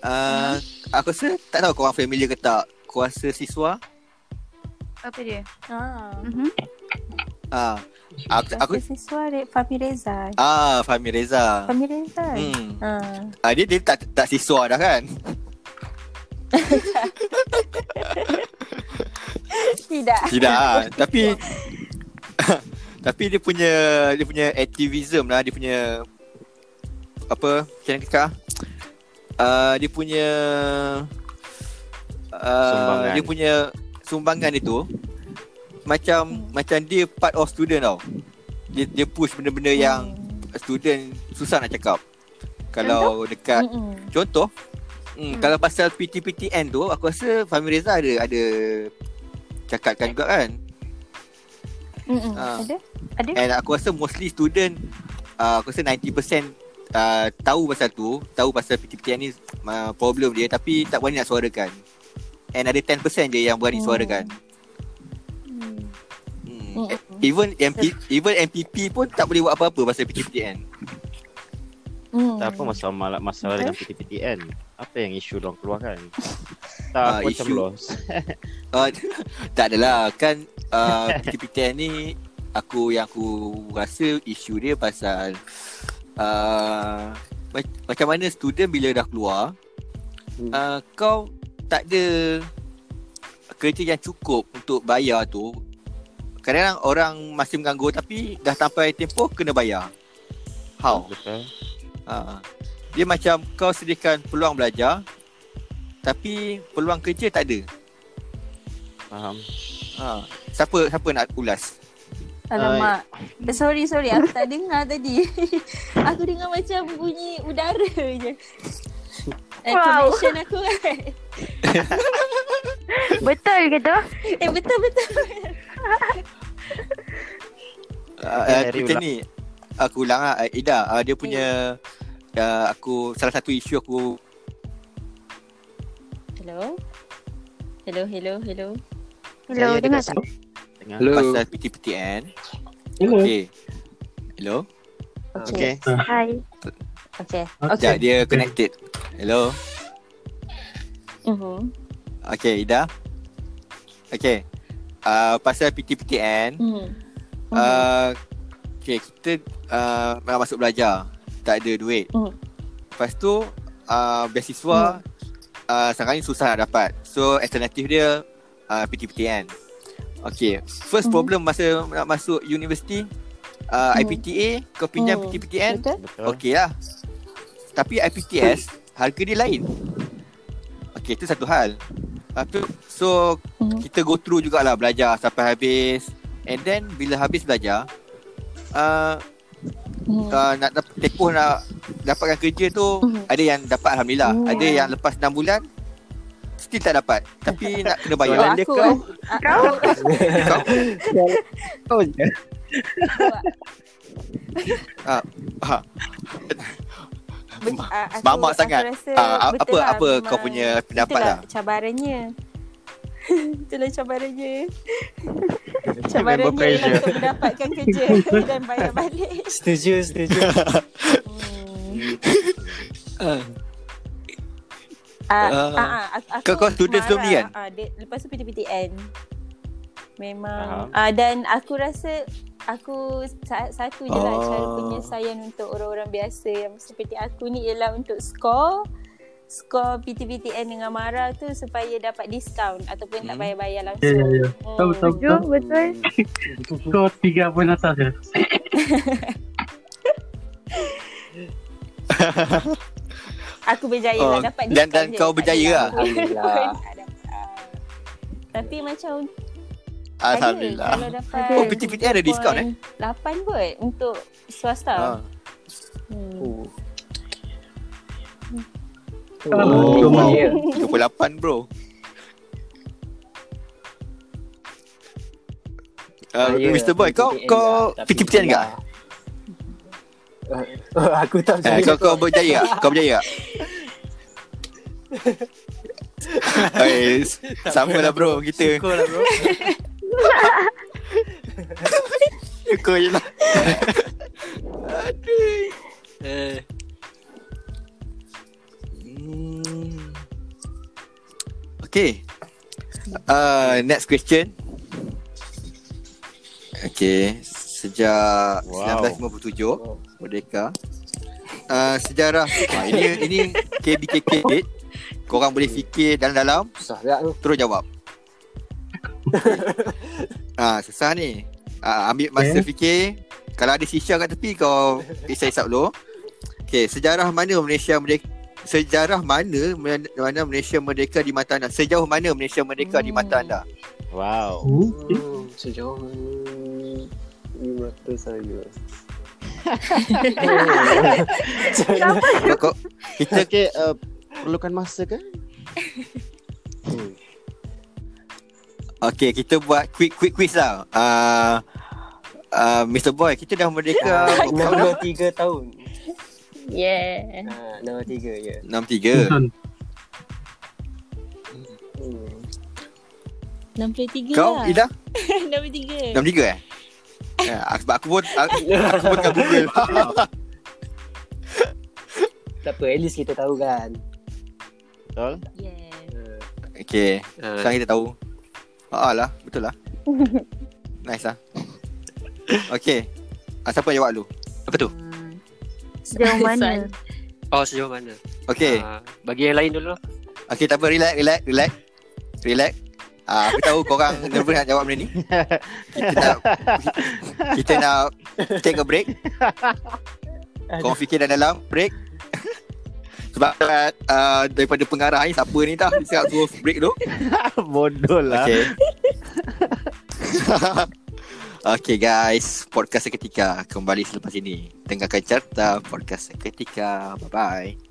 Uh, Aku rasa tak tahu korang familiar ke tak Kuasa siswa Apa dia? Ah. Mhm. Ah, aku, aku siswa Fahmi Reza. ah Fahmi Reza. Fahmi Reza. Hmm. Ah. Ah, dia dia tak tak siswa dah kan? <laughs> Tidak. Tidak ah. <laughs> Tapi <laughs> tapi dia punya dia punya activism lah, dia punya apa? Macam mana cakap? Uh, dia punya uh, Sumbangan. dia punya sumbangan itu macam macam dia part of student tau. Dia dia push benda-benda yang student susah nak cakap. Kalau dekat Mm-mm. contoh Hmm, kalau pasal PTPTN tu aku rasa Fahmi Reza ada ada cakapkan juga kan. Ah. Ada? Ada? And aku rasa mostly student uh, aku rasa 90% uh, tahu pasal tu, tahu pasal PTPTN ni uh, problem dia tapi tak berani nak suarakan. And ada 10% je yang berani Hmm. suarakan. Hmm. Hmm. Even MP, even MPP pun tak boleh buat apa-apa pasal PTPTN. Hmm. Tak apa masalah masalah dengan PTPTN. Apa yang isu diorang keluarkan? <laughs> Tak Ah, aku macam isu- los. Uh, <laughs> <laughs> tak adalah kan uh, PTPTN ni aku yang aku rasa isu dia pasal uh, mac- macam mana student bila dah keluar uh, kau tak ada kerja yang cukup untuk bayar tu kadang-kadang orang masih menganggur tapi dah sampai tempoh kena bayar how Betul. Ha. Dia macam kau sediakan peluang belajar tapi peluang kerja tak ada. Faham. Ha. Siapa siapa nak ulas? Alamak. Eh, sorry, sorry. Aku tak dengar tadi. <laughs> aku dengar macam bunyi udara je. Eh, Wow. connection aku kan. <laughs> Betul ke tu? eh, betul, betul. Uh, Okay, uh, macam ulang. ni. Aku ulang lah. Uh, Ida, uh, dia punya uh, aku salah satu isu aku Hello? Hello, hello, hello. Hello, saya dengar tak? Dengar. Hello. pasal PTPTN. Hello. Okay. Hello? Okay. Hai. Okay. Okay. dia connected. Hello? Uh-huh. Okay, Ida. Okay. Uh, pasal PTPTN. Hmm. Uh, okay, kita uh, nak masuk belajar. Tak ada duit. Hmm. Lepas tu, uh, beasiswa uh, sekarang ni susah nak dapat. So, alternatif dia uh, PTPTN. Okay, first Mhm. problem masa nak masuk universiti, uh, Hmm. IPTA, kau pinjam Hmm. PTPTN, Betul? Betul. okey lah. Tapi IPTS, harga dia lain. Okay, itu satu hal. Lepas so Mhm. kita go through jugalah belajar sampai habis. And then, bila habis belajar, uh, Hmm. uh, nak dapat tempoh nak dapatkan kerja tu Mhm. ada yang dapat alhamdulillah Hmm. ada yang lepas 6 bulan still tak dapat tapi <laughs> nak kena bayar Oh, aku kan. Kau? kau Kau je. ah, ah, Be- ah, aku- Mamak aku sangat. rasa betul apa lah, apa kau punya pendapat itulah lah cabarannya. <laughs> itulah cabarannya. <laughs> Cabarannya ialah untuk mendapatkan kerja <laughs> dan bayar balik. Setuju, setuju. Hmm. Ah, Ah. ah, ah, aku, Kau- kau student sebelum ni kan? Ah, dia, lepas tu PTPTN. Memang Faham. ah, dan aku rasa aku sa- satu je lah Oh. cara penyelesaian untuk orang-orang biasa yang seperti aku ni ialah untuk skor skor PTPTN dengan Mara tu supaya dapat diskaun ataupun tak Hmm. bayar-bayar Ya, langsung. ya, ya. Hmm. Tahu, tahu, tahu. betul. Kau <laughs> tiga poin atas ya. <laughs> Aku berjaya Oh, lah dapat dan- diskaun dan je. kau Tak berjaya lah. Alhamdulillah. pun tak. Tapi macam alhamdulillah Ada, kalau dapat Oh, PTPTN ada diskaun, eh? 8 kot untuk swasta. ah. Hmm. Oh. Oh, wow. ya. 28 bro Uh, Saya Mr. Boy, kau PTPTN kau lah, tapi PTPTN tak? Uh, aku tak Eh, percaya. kau kau berjaya tak? Kau berjaya tak? <laughs> Eh, sama lah bro kita. Syukur lah bro. Kau je lah. Aduh. Eh hmm. Okay. Uh, Next question. Okay. Sejak wow. 1957 wow. Merdeka. Uh, Sejarah. Ha, Ini ini KBKK Korang boleh fikir dalam-dalam. Ya. Terus jawab. <laughs> Ah, susah ni. Ah, ambil masa Okay. fikir. Kalau ada sisa kat tepi kau isap-isap dulu. Okay, sejarah mana Malaysia merdeka Sejarah mana mana Malaysia merdeka di mata anda? Sejauh mana Malaysia merdeka di mata anda? Wow. Hmm. Hmm, sejauh mana di mata saya. Kau, kau, kita Okay, uh, perlukan masa ke? Hmm. Okay, kita buat quick quick quiz lah. Uh, uh, Mr. Boy, kita dah merdeka berapa tahun dah? 63 tahun. Yeah. Ha, 63 ya. 63. Betul. Hmm. 63 Kau, lah. Ida? <laughs> 63. 63 eh? Ya, sebab aku pun aku, aku pun kat Google. <laughs> Tak apa, at least kita tahu kan. Betul? Yeah. okay, Ha, sekarang kita tahu. Ah lah, betul lah. <laughs> Nice lah. Okay. Ah, siapa jawab dulu? apa tu? Sejauh <laughs> mana? Oh, sejauh mana? Okay. Ha, bagi yang lain dulu. Okay, tak apa. Relax, relax, relax. Relax. Ah, aku tahu korang <laughs> nervous nak jawab benda ni. Kita nak kita nak take a break. Korang fikir dalam-dalam, break. Sebab uh, daripada pengarah ni siapa ni tah? Dia cakap suruh break dulu. <laughs> Bodoh lah. Okay. <laughs> okay guys, podcast seketika kembali selepas ini. Dengarkan carta podcast seketika. Bye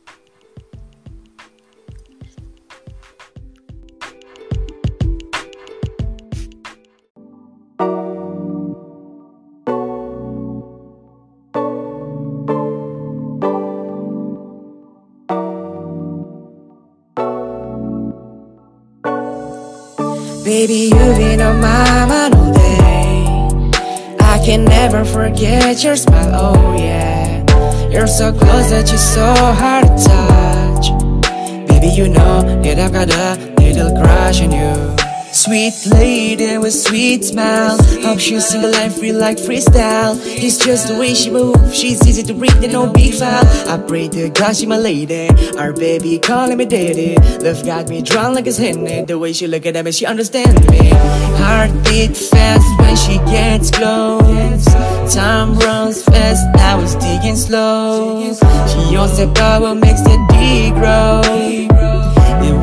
Baby, you've been on my mind all day. I can never forget your smile, oh yeah. You're so close that you're so hard to touch. Baby, you know that I've got a little crush on you. Sweet lady with sweet smile. Hope she'll sing life free like freestyle. It's just the way she moves. She's easy to read and no big file. I pray to God she my lady. Our baby calling me daddy. Love got me drawn like it's Henny. The way she look at me, she understand me. Heart beat fast when she gets close. Time runs fast, now it's digging slow. She the power, makes the D grow.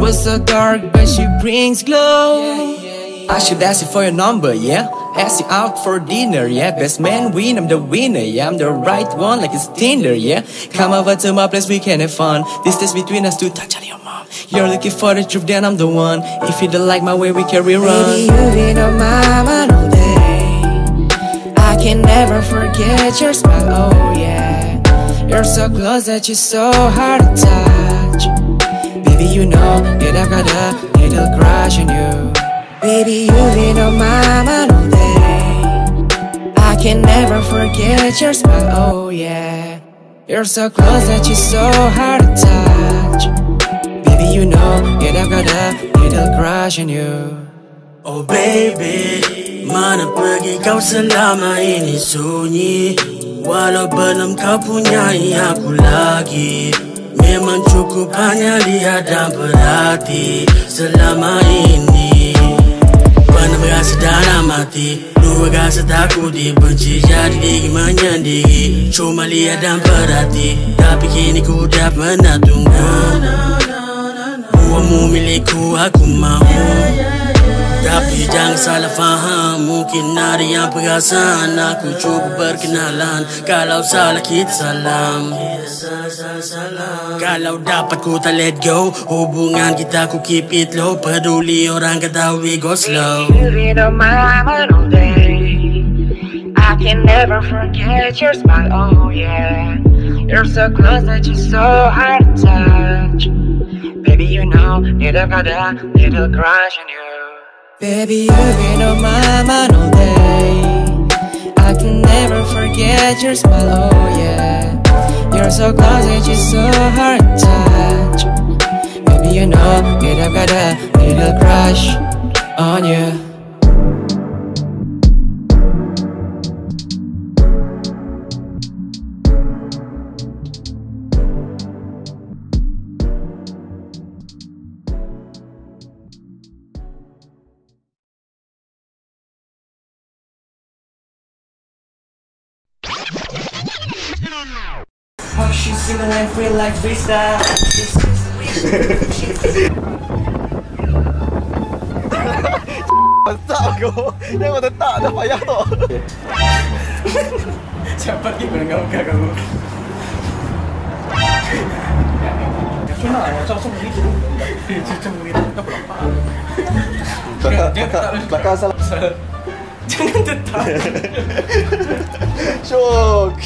Was so dark, but she brings glow. I should ask you for your number, yeah. Ask you out for dinner, yeah. Best man win, I'm the winner, yeah. I'm the right one, like it's Tinder, yeah. Come over to my place, we can have fun. Distance between us, two touch on your mom. You're looking for the truth, then I'm the one. If you don't like my way, we can rerun. Baby, you've been on my mind all day. I can never forget your smile, oh yeah. You're so close that you're so hard to touch. Baby, you know that I've got a little crush on you. Baby, you've been on my mind all day. I can never forget your smile, oh yeah. You're so close that you're so hard to touch. Baby, you know that I've got a little crush on you. Oh baby, mana pergi kau selama ini sunyi Walau belum kau punyai aku lagi Memang cukup hanya lihat dan perhati Selama ini. Pernah merasa dalam hati Dua rasa takut dibenci Jadi diri menyendiri. Cuma lihat dan perhati Tapi kini ku dapat menatungmu Buatmu milikku aku mahu tapi jangan salah faham Mungkin ada yang perasan Aku cuba berkenalan Kalau salah kita salam Kalau dapat ku tak let go Hubungan kita ku keep it low Peduli orang kata we go slow mind all day. I can never forget your smile, oh yeah. You're so close that you're so hard to touch. Baby, you know got a little crush on you. Baby, you've been on my mind all day. I can never forget your smile, oh yeah. You're so close that you're so hard to touch. Baby, you know that I've got a little crush. on you. Like freestyle. <laughs> Tak kau. Jangan tetap dah payah tu. <laughs> Siapa lagi mendengarkan kamu? Cuma macam macam begitu. Macam begitu. Tak berapa. Belakang, belakang, belakang salah. Jangan tetap. Syok.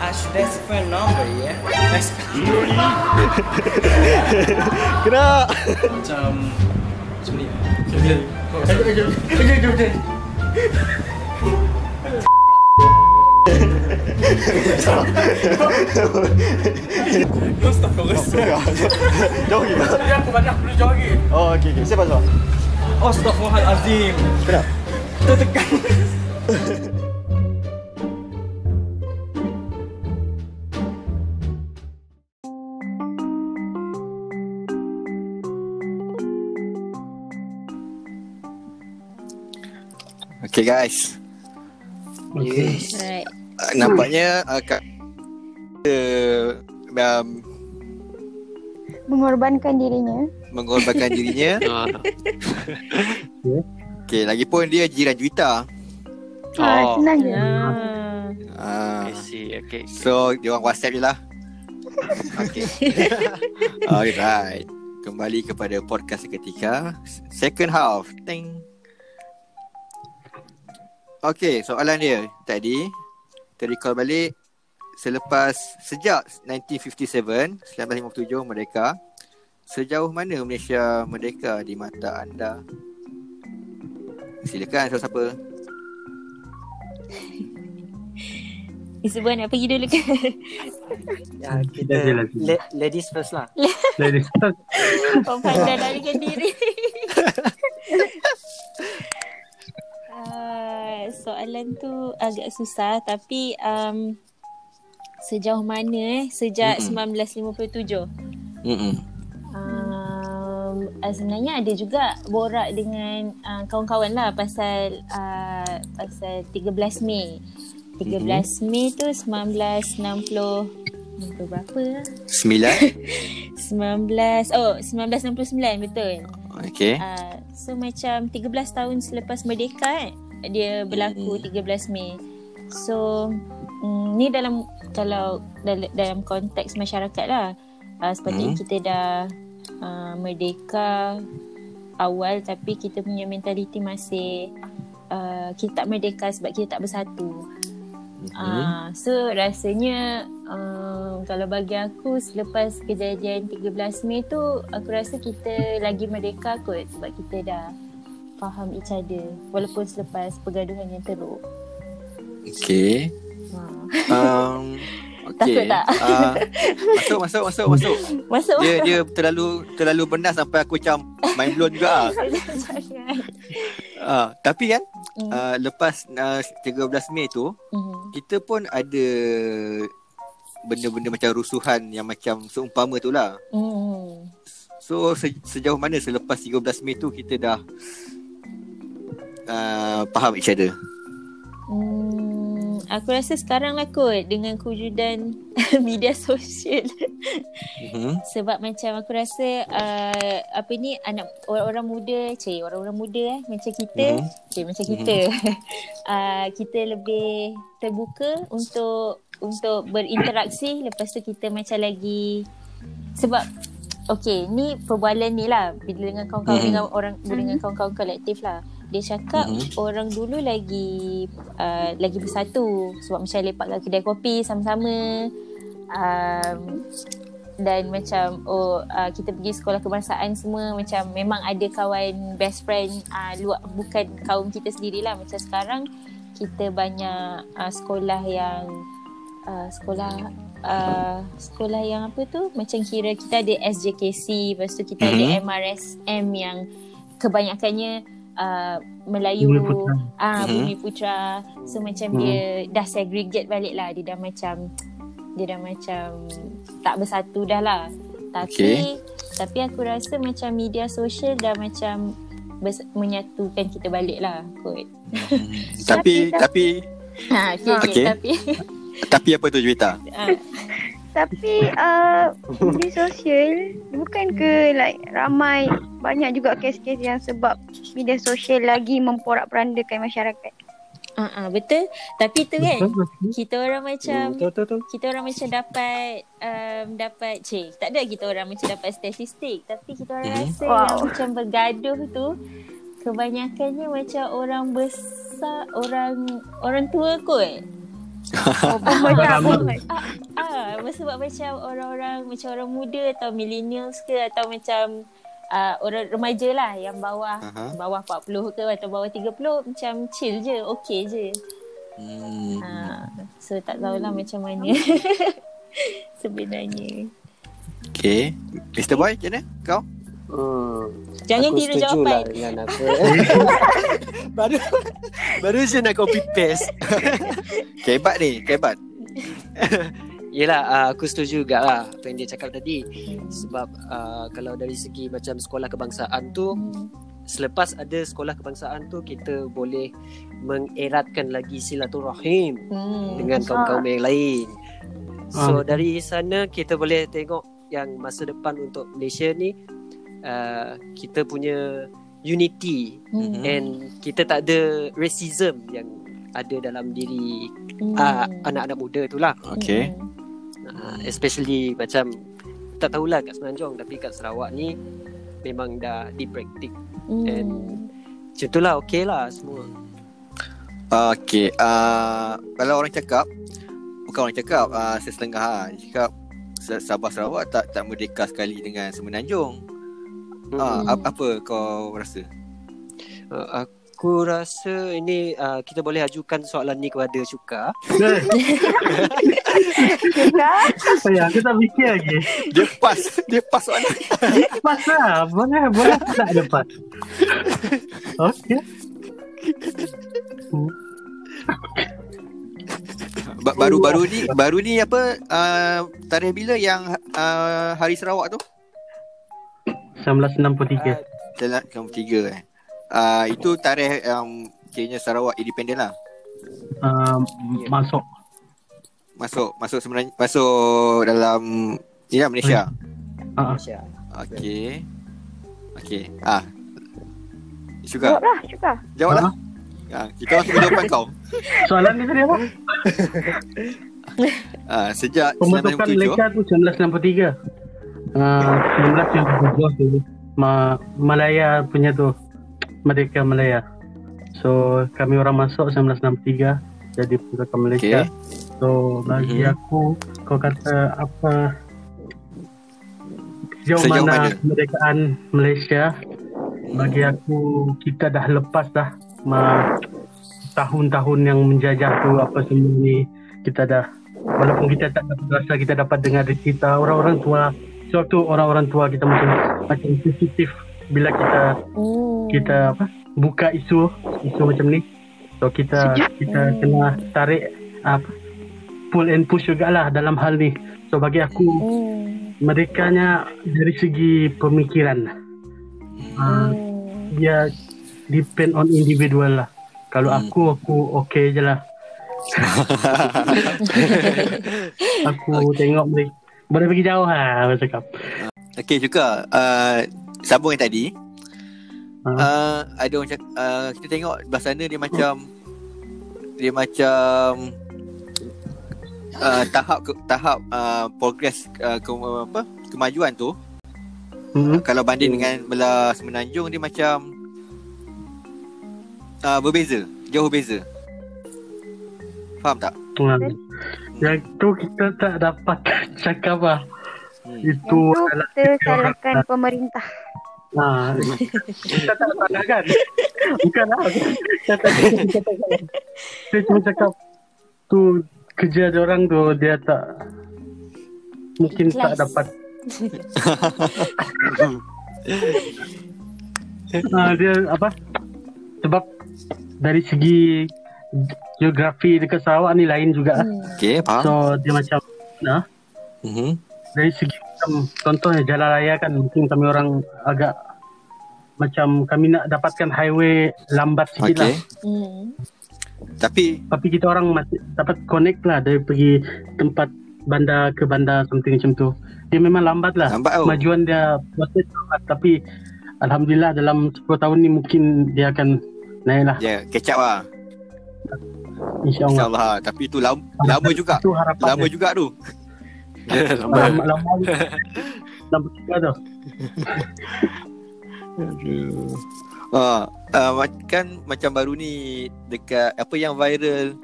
Ash, that's a phone number, yeah? That's Kena. Macam Macam ni Kejap Kejap Kejap Kejap Kejap Jauh lagi. Tadi aku banyak perlu jauh lagi Oh, okey okey. Siapa siapa? Astaghfirullahalazim Kenapa? Tertekan Okay guys. Okay. Right. Uh, nampaknya uh, kat uh, um, Mengorbankan dirinya. mengorbankan dirinya. <laughs> <laughs> okay, lagipun dia jiran Juwita. Ha, senang je. Ah. I see. Okay. So, dia orang WhatsApp je lah. Okay. <laughs> Alright. Kembali kepada podcast seketika. Second half. Ting. Okay, soalan dia tadi. Recall balik. Selepas, sejak 1957, 1957 merdeka. Sejauh mana Malaysia merdeka di mata anda? Silakan siapa-siapa. Isbuan <laughs> nak pergi dulu ke? Ya, kita Dah la- ladies first lah. <laughs> Ladies first. Kau pandai larikan diri. Uh, <laughs> soalan tu agak susah tapi um, sejauh mana eh sejak Mm-mm. 1957 Mm-mm. um, uh, sebenarnya ada juga borak dengan uh, kawan-kawan lah pasal uh, pasal 13 Mei 13 Mei tu 1960 Nombor berapa lah? Sembilan. <laughs> 19 Oh 1969 betul Okay. Uh, so macam 13 tahun selepas merdeka kan dia berlaku 13 Mei. So mm, ni dalam kalau dalam, dalam konteks masyarakat lah. Uh, sepatutnya Hmm. kita dah uh, merdeka awal tapi kita punya mentaliti masih uh, kita tak merdeka sebab kita tak bersatu. Uh, so rasanya uh, kalau bagi aku selepas kejadian 13 Mei tu aku rasa kita lagi merdeka kot sebab kita dah faham each other walaupun selepas pergaduhan yang teruk. Okay. Um, Takut okay. tak? Uh, masuk, masuk, masuk, masuk. Masuk. Dia dia terlalu terlalu benar sampai aku macam mind blown juga. Uh, tapi kan Hmm. uh, lepas uh, 13 Mei tu Mhm. kita pun ada benda-benda macam rusuhan yang macam seumpama tu lah. Hmm. So se- sejauh mana selepas 13 Mei tu kita dah uh, faham each other. Hmm, aku rasa sekarang lah kot dengan kewujudan <laughs> media sosial. Mhm. Sebab macam aku rasa uh, apa ni anak orang-orang muda, cik orang-orang muda eh macam kita, Mhm. cik macam kita. <laughs> uh, kita lebih terbuka untuk untuk berinteraksi lepas tu kita macam lagi sebab Okay, ni perbualan ni lah bila dengan kawan-kawan Mhm. dengan orang dengan kawan-kawan kolektif lah. Dia cakap Mhm. orang dulu lagi uh, lagi bersatu sebab macam lepak kat kedai kopi sama-sama um, dan macam oh uh, kita pergi sekolah kebangsaan semua macam memang ada kawan best friend uh, luar bukan kaum kita sendirilah macam sekarang kita banyak uh, sekolah yang uh, sekolah uh, sekolah yang apa tu macam kira kita ada SJKC lepas tu kita Mhm. ada MRSM yang kebanyakannya uh, Melayu Bumi Putra. ah Mhm. Bumi Putra so macam Mhm. dia dah segregate balik lah dia dah macam dia dah macam tak bersatu dah lah tapi tapi aku rasa macam media sosial dah macam bers- menyatukan kita balik lah kot Tapi tapi <laughs> ha okay, okay. Okay. tapi tapi apa tu Juwita? <laughs> Tapi uh, media sosial bukan ke like ramai banyak juga kes-kes yang sebab media sosial lagi memporak-perandakan masyarakat. ah, ah, betul tapi tu kan Betul, kita orang macam Betul betul betul. kita orang macam dapat um, dapat cik tak ada kita orang macam dapat statistik tapi kita orang Mhm. rasa Wow. yang macam bergaduh tu kebanyakannya macam orang besar orang orang tua kot. Ah sebab macam orang-orang macam orang muda atau millennials ke atau macam uh, orang remaja lah yang bawah Aha. bawah 40 ke atau bawah 30 macam chill je okey je Hmm. Ah, so tak tahulah macam mana <laughs> sebenarnya. Okay. Mr. Boy, macam mana? Kau? Hmm. Jangan Aku tiru jawapan. lah dengan apa. <laughs> baru baru je nak copy paste. <laughs> Kebat ni, kebat. <laughs> Yelah uh, aku setuju juga lah apa yang dia cakap tadi Sebab uh, kalau dari segi macam sekolah kebangsaan tu Selepas ada sekolah kebangsaan tu kita boleh mengeratkan lagi silaturahim Hmm. dengan kaum-kaum yang lain So Ah. dari sana kita boleh tengok yang masa depan untuk Malaysia ni uh, Kita punya unity Hmm. and kita tak ada racism yang ada dalam diri Hmm. uh, anak-anak muda tu lah Okay. Uh, especially macam tak tahulah kat Semenanjung tapi kat Sarawak ni memang dah dipraktik Hmm. and macam tu lah okay lah semua Okay. Uh, kalau orang cakap, bukan orang cakap, uh, sesetengah lah. Dia cakap Sa- Sabah Sarawak tak tak merdeka sekali dengan Semenanjung. Hmm. Ah, ap- apa kau rasa? uh, aku rasa ini uh, kita boleh ajukan soalan ni kepada Syuka Apa <laughs> ya? Aku tak fikir lagi. Dia pas, dia pas soalan. Lepas lah. Boleh, boleh tak lepas. Okay. Ba- baru-baru ni baru ni apa uh, tarikh bila yang uh, hari Sarawak tu? 1963. Dalam kamu tiga eh. Uh, itu tarikh um, kiranya Sarawak independen lah. Uh, masuk. Masuk masuk sebenarnya masuk dalam ni lah Malaysia. Ah, Malaysia Okey. Okey. Ah. Jawab Syuka. lah, Syuka. Jawablah. Ah, kita orang tunggu jawapan kau. <laughs> Soalan ni tadi apa? Ah, sejak Pembentukan 1967. Malaysia tu 1963. Uh, 1977 tu. Ma Malaya punya tu. Merdeka Malaya. So kami orang masuk 1963 jadi pembentukan Malaysia. Okey. So bagi Mhm. aku kau kata apa sejauh Sejauh mana, mana? kemerdekaan Malaysia bagi aku kita dah lepas dah ma, tahun-tahun yang menjajah tu apa semua ni kita dah walaupun kita tak dapat rasa kita dapat dengar cerita orang-orang tua suatu orang-orang tua kita macam macam sensitif bila kita Hmm. kita apa buka isu isu macam ni. So kita kita kena tarik apa pull and push jugalah dalam hal ni. So bagi aku Hmm. merekanya dari segi pemikiran uh, dia depend on individual lah. Kalau Hmm. aku aku okay je lah. <laughs> Aku <laughs> tengok mereka boleh pergi jauh lah aku cakap Okey juga uh, sambung yang tadi. Ha. Uh, ada orang cakap uh, kita tengok belah sana dia macam dia macam uh, tahap ke, tahap uh, progress uh, ke, apa kemajuan tu hmm. kalau banding dengan belah semenanjung dia macam uh, berbeza, jauh berbeza. Faham tak? Hmm. Yang tu kita tak dapat <laughs> cakap lah Hmm. itu Yang tu adalah kita salahkan pemerintah. Ha, kita tak salahkan. Bukanlah. Kita tak kita tak salah. Saya cuma cakap tu kerja dia orang tu dia tak mungkin tak Ikhlas. dapat uh, <laughs> dia apa? Sebab dari segi geografi dekat Sarawak ni lain juga. Hmm. Okay, faham. So dia macam nah, Mhm. dari segi macam contohnya jalan raya kan mungkin kami orang agak macam kami nak dapatkan highway lambat sikit lah. Okay. Hmm. Tapi Tapi kita orang masih dapat connect lah dari pergi tempat bandar ke bandar something macam tu. Dia memang lambat lah. Lambat tau. Kemajuan dia proses lambat tapi Alhamdulillah dalam 10 tahun ni mungkin dia akan naik lah. ya, catch up lah. InsyaAllah. InsyaAllah. Tapi tu lama, lama juga. Itu harapan Lama dia. juga tu. <laughs> Lama. Lama. Lama juga tu. Aduh. Ah, uh, kan macam baru ni dekat apa yang viral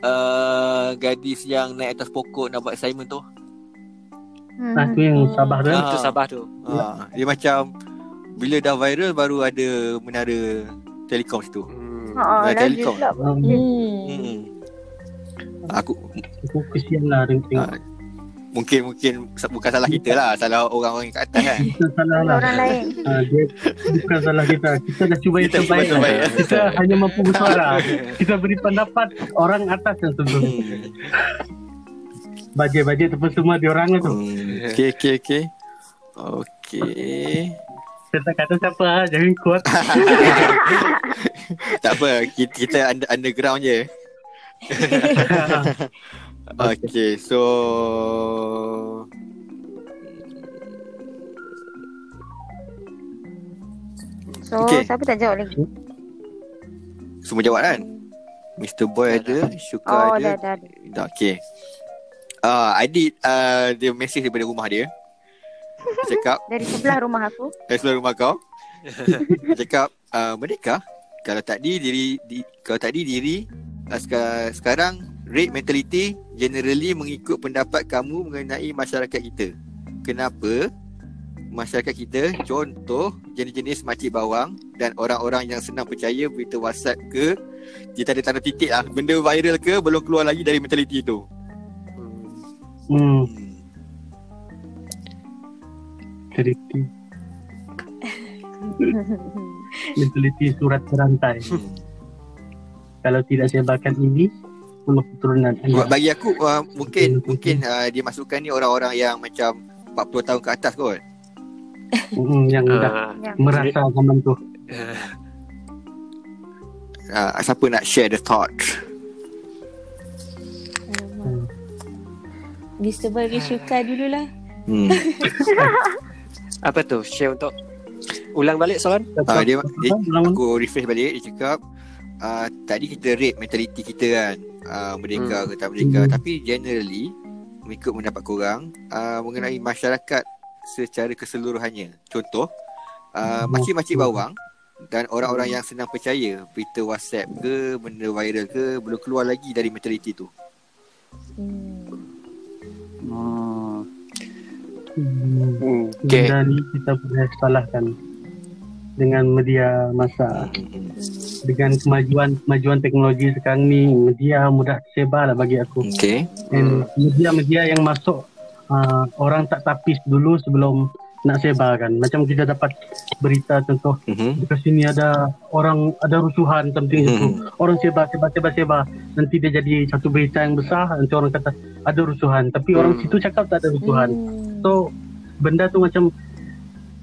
uh, gadis yang naik atas pokok nak buat assignment tu. Nah, tu yang Sabah tu. Itu Sabah tu. Ah, dia macam bila dah viral baru ada menara telekom situ. Ha, telekom. pula. Hmm. Hmm. Aku Aku kesian lah tengok. ah, mungkin mungkin bukan salah kita lah, salah orang-orang kat atas kan. Kita salah lah. Orang lain. Ha, dia bukan salah kita. Kita dah cuba yang Kita terbaik. lah. Kita hanya mampu bersuara. Kita beri pendapat orang atas yang tentu. Hmm. Bajet-bajet tu semua diorang lah tu. Hmm. Okay, okay, okay. Okay. Saya tak kata siapa lah. Jangan kuat. <laughs> tak apa, kita, kita under, underground je. <laughs> okay, so So Okay. siapa tak jawab lagi? semua jawab kan? Mr. Boy ada, Syuka Oh ada. dah dah. okay. Ah, uh, Adit uh, dia mesej daripada rumah dia. Dia Cakap Dari sebelah rumah aku. dari sebelah rumah kau. Dia cakap uh, merdeka kalau tadi diri di, kalau tadi diri uh, seka, sekarang rate mentality generally mengikut pendapat kamu mengenai masyarakat kita. Kenapa? Masyarakat kita contoh jenis-jenis makcik bawang dan orang-orang yang senang percaya berita WhatsApp ke dia tak ada tanda titik lah benda viral ke belum keluar lagi dari mentality tu. Hmm. Teliti. <laughs> Menteliti surat berantai. Hmm. Kalau tidak sebarkan ini, semua keturunan bagi aku uh, mungkin mungkin uh, dia masukkan ni orang-orang yang macam 40 tahun ke atas kot. Hmm, yang dah Ah, Yang merasa zaman tu. Uh, <laughs> siapa nak share the thought? Mr. Boy ke Syuka dululah. Hmm. <laughs> apa tu? Share untuk ulang balik soalan? Uh, dia, dia aku refresh balik dia cakap uh, tadi kita rate mentality kita kan uh, merdeka ke tak merdeka Hmm. tapi generally mengikut pendapat korang uh, mengenai masyarakat secara keseluruhannya contoh uh, Hmm. makcik-makcik bawang dan orang-orang yang senang percaya berita WhatsApp ke benda viral ke belum keluar lagi dari mentality tu Hmm. Hmm. Hmm. Okay. Ni kita boleh salahkan dengan media masa dengan kemajuan kemajuan teknologi sekarang ni media mudah tersebar lah bagi aku okay dan media-media yang masuk uh, orang tak tapis dulu sebelum nak sebarkan macam kita dapat berita contoh mm-hmm. dekat sini ada orang ada rusuhan something Hmm. itu orang sebar sebar sebar sebar nanti dia jadi satu berita yang besar nanti orang kata ada rusuhan tapi orang Hmm. situ cakap tak ada rusuhan Hmm. So benda tu macam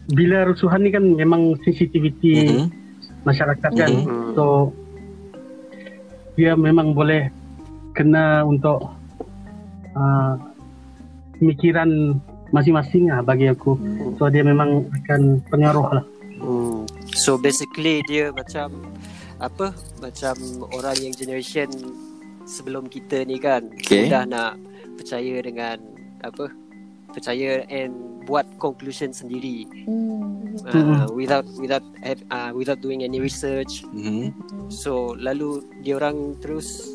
bila rusuhan ni kan memang sensitivity Mhm. masyarakat kan. Mhm. So dia memang boleh kena untuk uh, pemikiran masing-masing lah bagi aku. So dia memang akan pengaruh lah. Hmm. So basically dia macam apa? Macam orang yang generation sebelum kita ni kan Okay. mudah nak percaya dengan apa? Percaya and buat conclusion sendiri Hmm. uh, without without uh, without doing any research. Mm-hmm. So lalu dia orang terus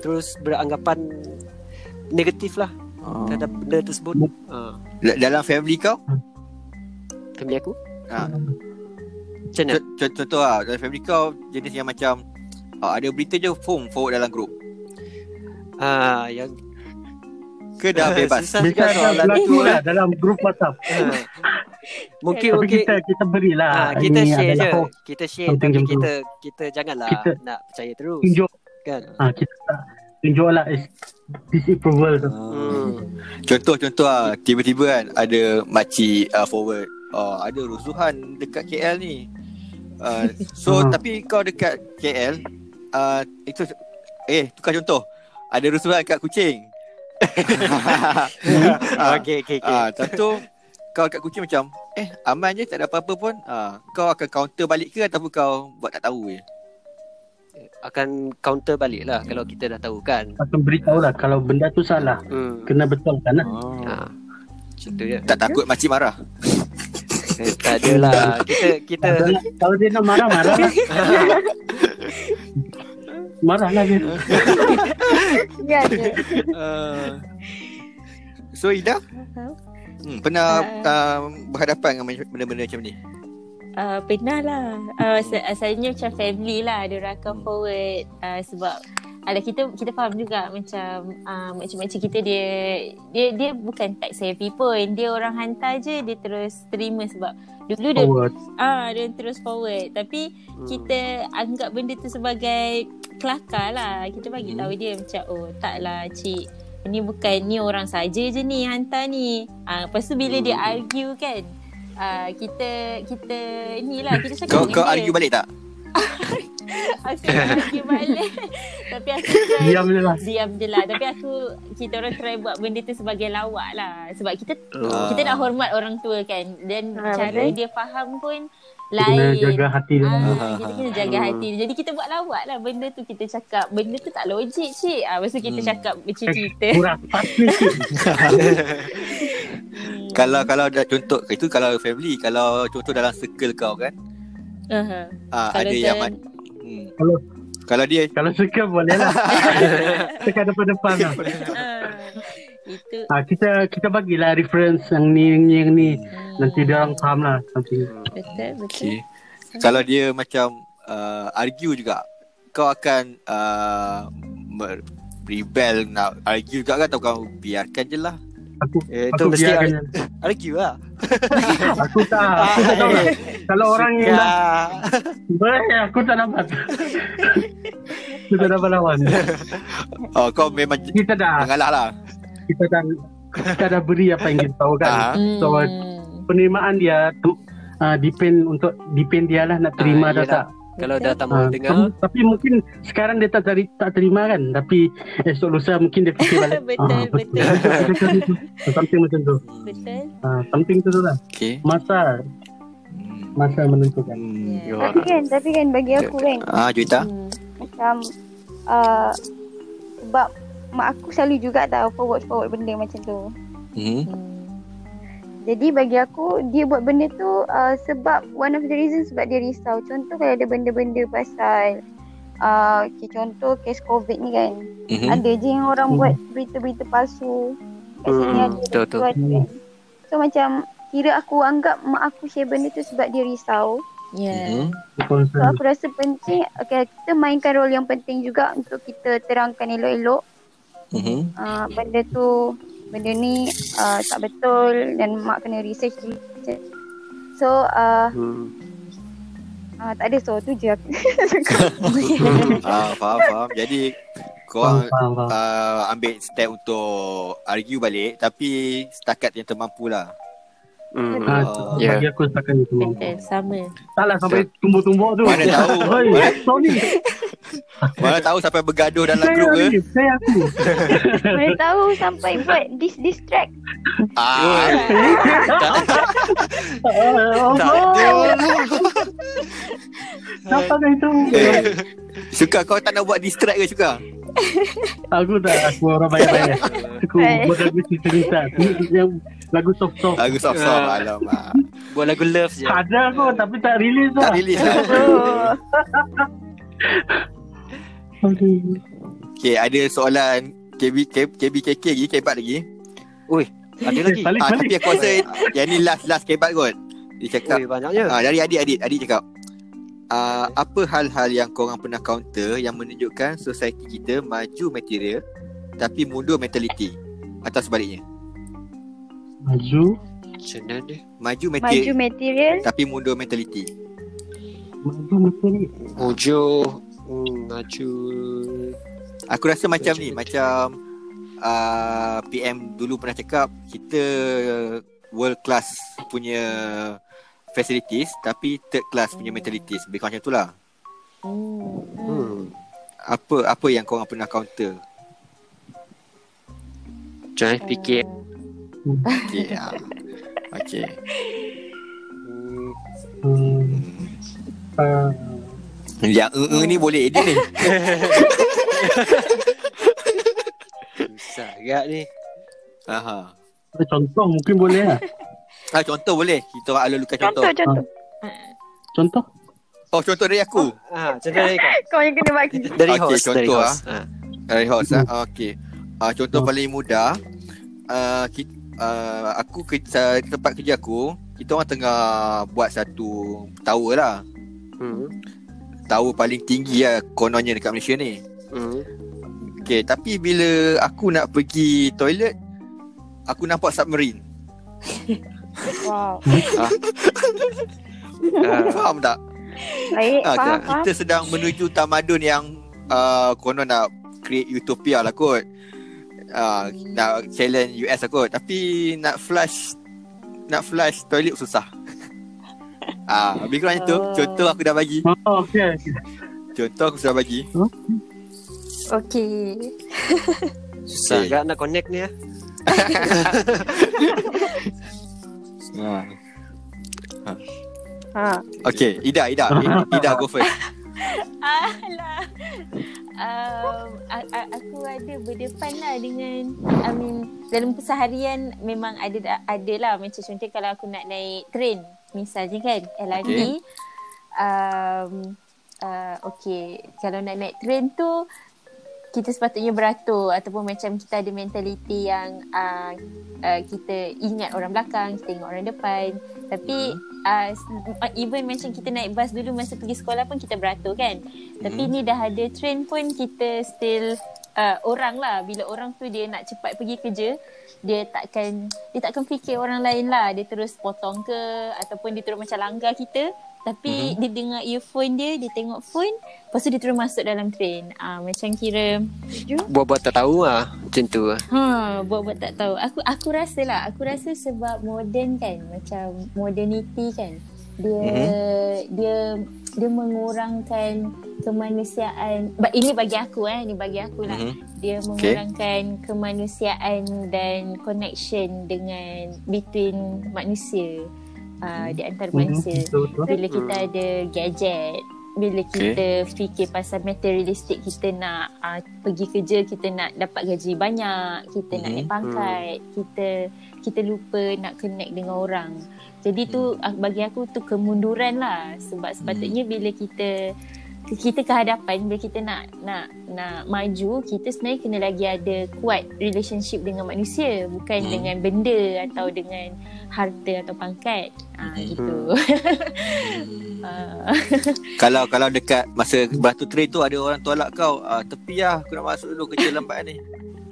terus beranggapan negatif lah Oh. terhadap benda tersebut. Uh, dalam family kau family aku ha, macam mana? Co- co- Contoh lah Dalam family kau Jenis yang macam uh, Ada berita je Form forward dalam grup Ah, yang Ke dah <laughs> bebas Susah juga soalan berlaku tu lah dalam grup WhatsApp. Ah. Mungkin Tapi mungkin kita kita berilah. ah, kita Ini share je. Kita share tapi kita kita janganlah Kita- nak percaya terus. Tunjuk. Kan? Ah, kita tak tunjuklah is disapproval tu. Hmm. Contoh-contoh ah, tiba-tiba kan ada makcik uh, forward. Oh, ada rusuhan dekat KL ni. Uh, so Hmm. tapi kau dekat KL uh, itu eh tukar contoh. Ada rusuhan kat Kuching. <laughs> Ah, Okey okey okey. Ah, tentu kau kat Kuching macam eh aman je tak ada apa-apa pun. Ah, kau akan counter balik ke ataupun kau buat tak tahu je. Akan counter balik lah kalau kita dah tahu kan. Akan beritahu lah kalau benda tu salah. Hmm. Kena betulkan lah. Oh. Ha. Macam tu je. Tak takut makcik marah. Eh, tak adalah. Kita kita Adalah, kalau dia nak marah, marah lah. marah lah dia. Ya je. Uh, so Ida hmm, pernah uh, berhadapan dengan benda-benda macam ni? Uh, pernah lah. Uh, Asalnya macam family lah Dia orang akan forward. Uh, Sebab ada kita kita faham juga macam uh, macam-macam kita dia dia dia bukan tag savvy pun. Dia orang hantar je dia terus terima sebab dulu dia ah dia terus forward. Tapi Hmm. kita anggap benda tu sebagai kelakar lah. Kita bagi Hmm. tahu dia macam oh taklah cik. Ni bukan ni orang saja je ni hantar ni. Ah lepas tu bila dia Hmm. argue kan ah kita kita ni lah kita cakap Kau kau dia. argue balik tak? <laughs> Aku tak argue balik Tapi aku try Diam je lah. Diam je lah Tapi aku Kita orang try buat benda tu sebagai lawak lah Sebab kita Oh. Kita nak hormat orang tua kan Dan Ah, cara betul. dia faham pun Kena Lain jaga hati dia. Ah, kita kena jaga Hmm. hati dia. Jadi kita buat lawak lah benda tu kita cakap benda tu tak logik cik. Ah lepas tu kita Hmm. cakap bercerita. Kurang pasti sikit. <laughs> <laughs> Kalau kalau dah contoh itu kalau family, kalau contoh dalam circle kau kan, Aha. ah Kalau ada yang turn- ma- hmm. Kalau kalau dia kalau suka boleh lah. <laughs> Tekan depan-depan lah. Ah, itu Ah, kita kita bagilah reference yang ni yang ni, yang ni. Nanti dia orang faham lah something. betul betul. okay. Kalau dia macam uh, argue juga, kau akan uh, rebel nak argue juga kan atau kau biarkan je lah. Aku eh, aku mesti biarkan ar- argue lah. <laughs> Aku tak. Aku tak tahu lah. <laughs> Kalau orang yang dah Boleh, aku tak dapat. <laughs> aku tak dapat lawan. Oh kau memang Kita dah mengalah lah. Kita dah kita dah beri apa yang kita tahu Ah. kan. So penerimaan dia tu, uh, depend untuk depend dia lah nak terima Ah, atau yelah. tak. Kalau dah tak Ah, mau dengar tem- tapi mungkin sekarang dia tak teri- tak terima kan. Tapi esok lusa mungkin dia fikir balik. <laughs> betul <laughs> Ah, betul something macam tu. betul. Ah, something tu tu lah. Okay. Masa masa menentukan. Hmm. Ya. Tapi kan, tapi kan bagi aku kan Ah Juita. Hmm. macam uh, sebab mak aku selalu juga tahu forward-forward benda macam tu. Hmm. Hmm. Jadi bagi aku dia buat benda tu uh, sebab one of the reason sebab dia risau. Contoh kalau ada benda-benda pasal uh, okay, contoh kes COVID ni kan. Mhm. Ada je yang orang buat berita-berita palsu. Kat sini Hmm, ada betul, betul. tu ada kan. So macam kira aku anggap mak aku share benda tu sebab dia risau. Ya. Hmm. So aku rasa penting okay, kita mainkan role yang penting juga untuk kita terangkan elok-elok Mhm. uh, benda tu benda ni uh, tak betul dan mak kena research so uh, Hmm. uh, tak ada so tu je aku <laughs> ah faham faham. Jadi kau Faham, faham, faham. uh, ambil step untuk argue balik tapi setakat yang termampu lah. Hmm. Ah, Oh. Ya. bagi aku setakat itu. Betul sama. Taklah sampai tumbuk-tumbuk tu. Mana tahu. <laughs> Oi, Mana- Tony. <laughs> Mana tahu sampai bergaduh dalam Saya grup ke? ni, saya aku. <laughs> mana tahu sampai buat dis distract Ah. Tak ada. Siapa kan itu? Eh, suka kau tak nak buat distract ke suka? Aku tak, aku orang bayar-bayar. Aku buat lagu cerita. Yang lagu soft-soft. Lagu soft-soft Ah. alamak. Buat lagu love je. Ada aku tapi tak release Tak lah. <laughs> release. oh. Okay. Okay, ada soalan KB, KB, KBKK lagi, kebat lagi. Ui, ada lagi. Balik, Ah, balik. tapi aku rasa yang ni last last kebat kot. Dia cakap, Ui, banyaknya. ah, dari adik-adik, adik cakap, ah, apa hal-hal yang korang pernah counter yang menunjukkan society kita maju material tapi mundur mentality atau sebaliknya? Maju. Mana dia? Maju Maju material material. tapi mundur mentality. Maju materi. Mojo hmm, Maju Aku rasa macam ni, macam uh, PM dulu pernah cakap kita world class punya facilities tapi third class punya mentalities. Lebih kurang macam tu lah. hmm. Apa apa yang korang pernah counter? Jangan fikir Okay. <laughs> ah. Okay. Hmm. Uh, Yang uh, uh, ni boleh edit ni. <laughs> Susah agak ni Aha. contoh mungkin boleh lah. Ah, contoh boleh. Kita orang alulukan contoh. Contoh, contoh. Contoh. Oh, contoh dari aku. Ah, contoh dari kau <laughs> Kau yang kena bagi. Dari Okey, host Dari contoh host ah. ah. Dari host ah. Okey. Ah, contoh paling mudah. Uh, kita, uh, aku ke, tempat kerja aku, kita orang tengah buat satu tower lah. Hmm. Tower paling tinggi lah kononnya dekat Malaysia ni. Hmm. Okay, tapi bila aku nak pergi toilet, aku nampak submarine. <laughs> Wow. ah. <laughs> Ah. Faham tak? Baik, Ah, faham, kita- faham. sedang menuju tamadun yang uh, konon nak create utopia lah kot. Uh, nak challenge US kot. Tapi nak flush nak flush toilet susah. <laughs> Ah, lebih kurang macam tu. Contoh aku dah bagi. Oh, okay. Contoh aku sudah bagi. Okay. Susah Okay. agak nak connect ni <laughs> ah. Ha. Ha. Okay, Ida, Ida. <laughs> Ida go first. Alah. Um, aku ada berdepan lah dengan I mean dalam keseharian memang ada ada lah macam contoh kalau aku nak naik train misalnya kan LRT Okay. um, uh, okay kalau nak naik train tu kita sepatutnya beratur ataupun macam kita ada mentaliti yang uh, uh, kita ingat orang belakang, kita ingat orang depan. Tapi uh, even macam kita naik bas dulu masa pergi sekolah pun kita beratur kan. Tapi ni dah ada train pun kita still uh, orang lah. Bila orang tu dia nak cepat pergi kerja, dia takkan dia takkan fikir orang lain lah. Dia terus potong ke ataupun dia terus macam langgar kita. Tapi mm-hmm. dia dengar earphone dia, dia tengok phone, lepas tu dia terus masuk dalam train. Ah uh, macam kira Buat-buat tak tahu ah Macam tu ah. Ha, buat-buat tak tahu. Aku aku rasa lah, aku rasa sebab moden kan, macam modernity kan. Dia Mhm. dia dia mengurangkan kemanusiaan. Ba- Ini bagi aku eh, ini bagi aku lah. Mhm. Dia mengurangkan kemanusiaan dan connection dengan between manusia. Uh, di antara Mhm, manusia. Bila kita ada gadget, bila Okay. kita fikir pasal materialistik kita nak uh, pergi kerja kita nak dapat gaji banyak kita nak Mhm. naik pangkat kita kita lupa nak connect dengan orang jadi tu uh, bagi aku tu kemunduran lah sebab sepatutnya bila kita kita ke hadapan bila kita nak nak nak maju kita sebenarnya kena lagi ada kuat relationship dengan manusia bukan Hmm. dengan benda atau dengan harta atau pangkat ah gitu Ah. <laughs> kalau kalau dekat masa beratur train tu ada orang tolak kau, ah, tepi lah aku nak masuk dulu kerja lambat ni.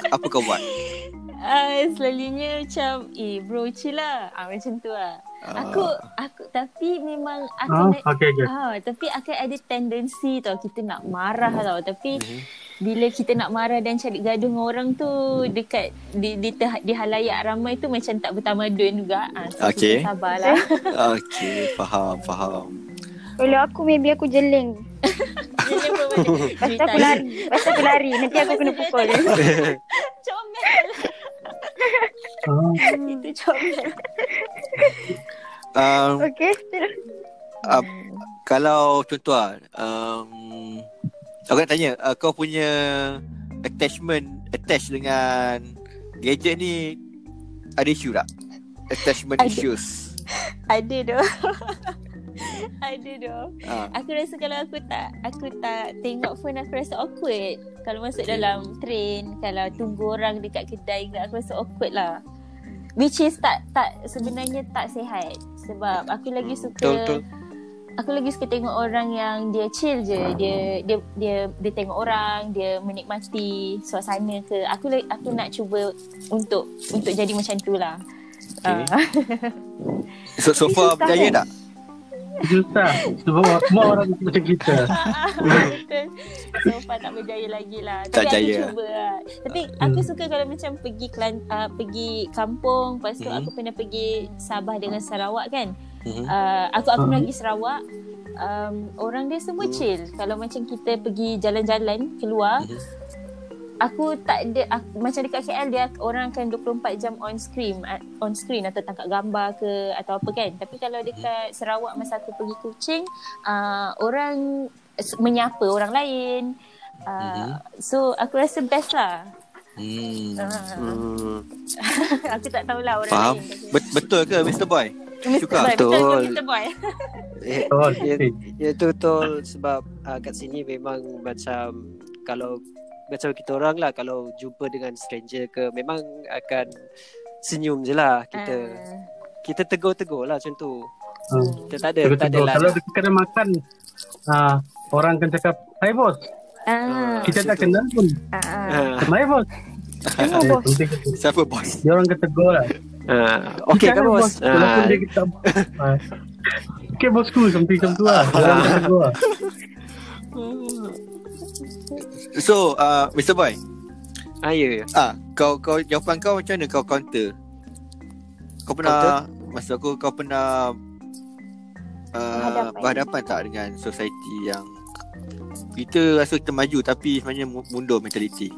Apa kau buat? Ah, selalunya macam eh bro chill lah. Ah macam tu lah. Aku aku tapi memang akan Ah, okay, okay. ah tapi akan ada tendensi tau kita nak marah tau tapi bila kita nak marah dan cari gaduh dengan orang tu dekat di di, di, di halayak ramai tu macam tak bertamadun juga. Ah so Okay. kita sabarlah. <laughs> Okey, faham, faham. Kalau aku maybe aku jeleng. Lepas tu aku lari. Lepas tu aku lari. Nanti aku kena <laughs> pukul. Itu comel. Um, okay. uh, kalau contoh lah, um, aku nak tanya, uh, kau punya attachment attach dengan gadget ni ada isu tak? Attachment Ada. issues. Ada doh. <laughs> <laughs> Ada doh. Ah. Aku rasa kalau aku tak aku tak tengok phone aku rasa awkward. Kalau masuk dalam train, kalau tunggu orang dekat kedai ke aku rasa awkward lah. Which is tak tak sebenarnya tak sihat sebab aku lagi suka Betul, betul. Aku lagi suka tengok orang yang dia chill je. Dia dia dia dia tengok orang, dia menikmati suasana ke. Aku la- aku nak cuba untuk untuk jadi macam tu lah. Okay. Ah. <laughs> So, so far berjaya tak? Susah. Sebab semua orang macam kita. <laughs> So far tak berjaya lagi lah. Tak Tapi jaya. aku cuba lah. Tapi aku suka kalau macam pergi kelan, uh, pergi kampung, lepas tu Mhm. aku pernah pergi Sabah dengan Sarawak kan. Mhm. Uh, aku aku pernah Mhm. pergi Sarawak. Um, orang dia semua chill. Kalau macam kita pergi jalan-jalan keluar, aku tak ada aku, macam dekat KL dia orang akan 24 jam on screen uh, on screen atau tangkap gambar ke atau apa kan tapi kalau dekat Sarawak masa aku pergi Kuching uh, orang menyapa orang lain uh, so aku rasa best lah Hmm. uh, <laughs> aku tak tahulah orang Faham? lain Bet- betul ke Mr. Boy? Mr. Suka? Boy, betul Betul. Mr. Boy Ya, Oh, ya, ya tu betul sebab uh, kat sini memang macam kalau macam kita orang lah kalau jumpa dengan stranger ke memang akan senyum je lah kita Ah. kita tegur-tegur lah macam tu Hmm. kita tak ada tak ada lah Kalau dekat kedai makan, ah, orang akan cakap, Hai bos. Ah, Kita tak kenal pun. ah. Hai bos. Tengok, bos. Siapa bos? Dia orang kata tegur lah. Ah, okey Kita kan, bos? Walaupun Ah. dia kata, ah, Okay bosku, something macam tu lah. Dia orang kata lah. <laughs> <laughs> So, uh, Mr. Boy. Ah, ya. Ah, kau kau jawapan kau macam mana kau counter? Kau pernah masa aku kau pernah uh, Berhadapan. berhadapan tak dengan society yang kita rasa kita maju tapi sebenarnya mu- mundur mentaliti.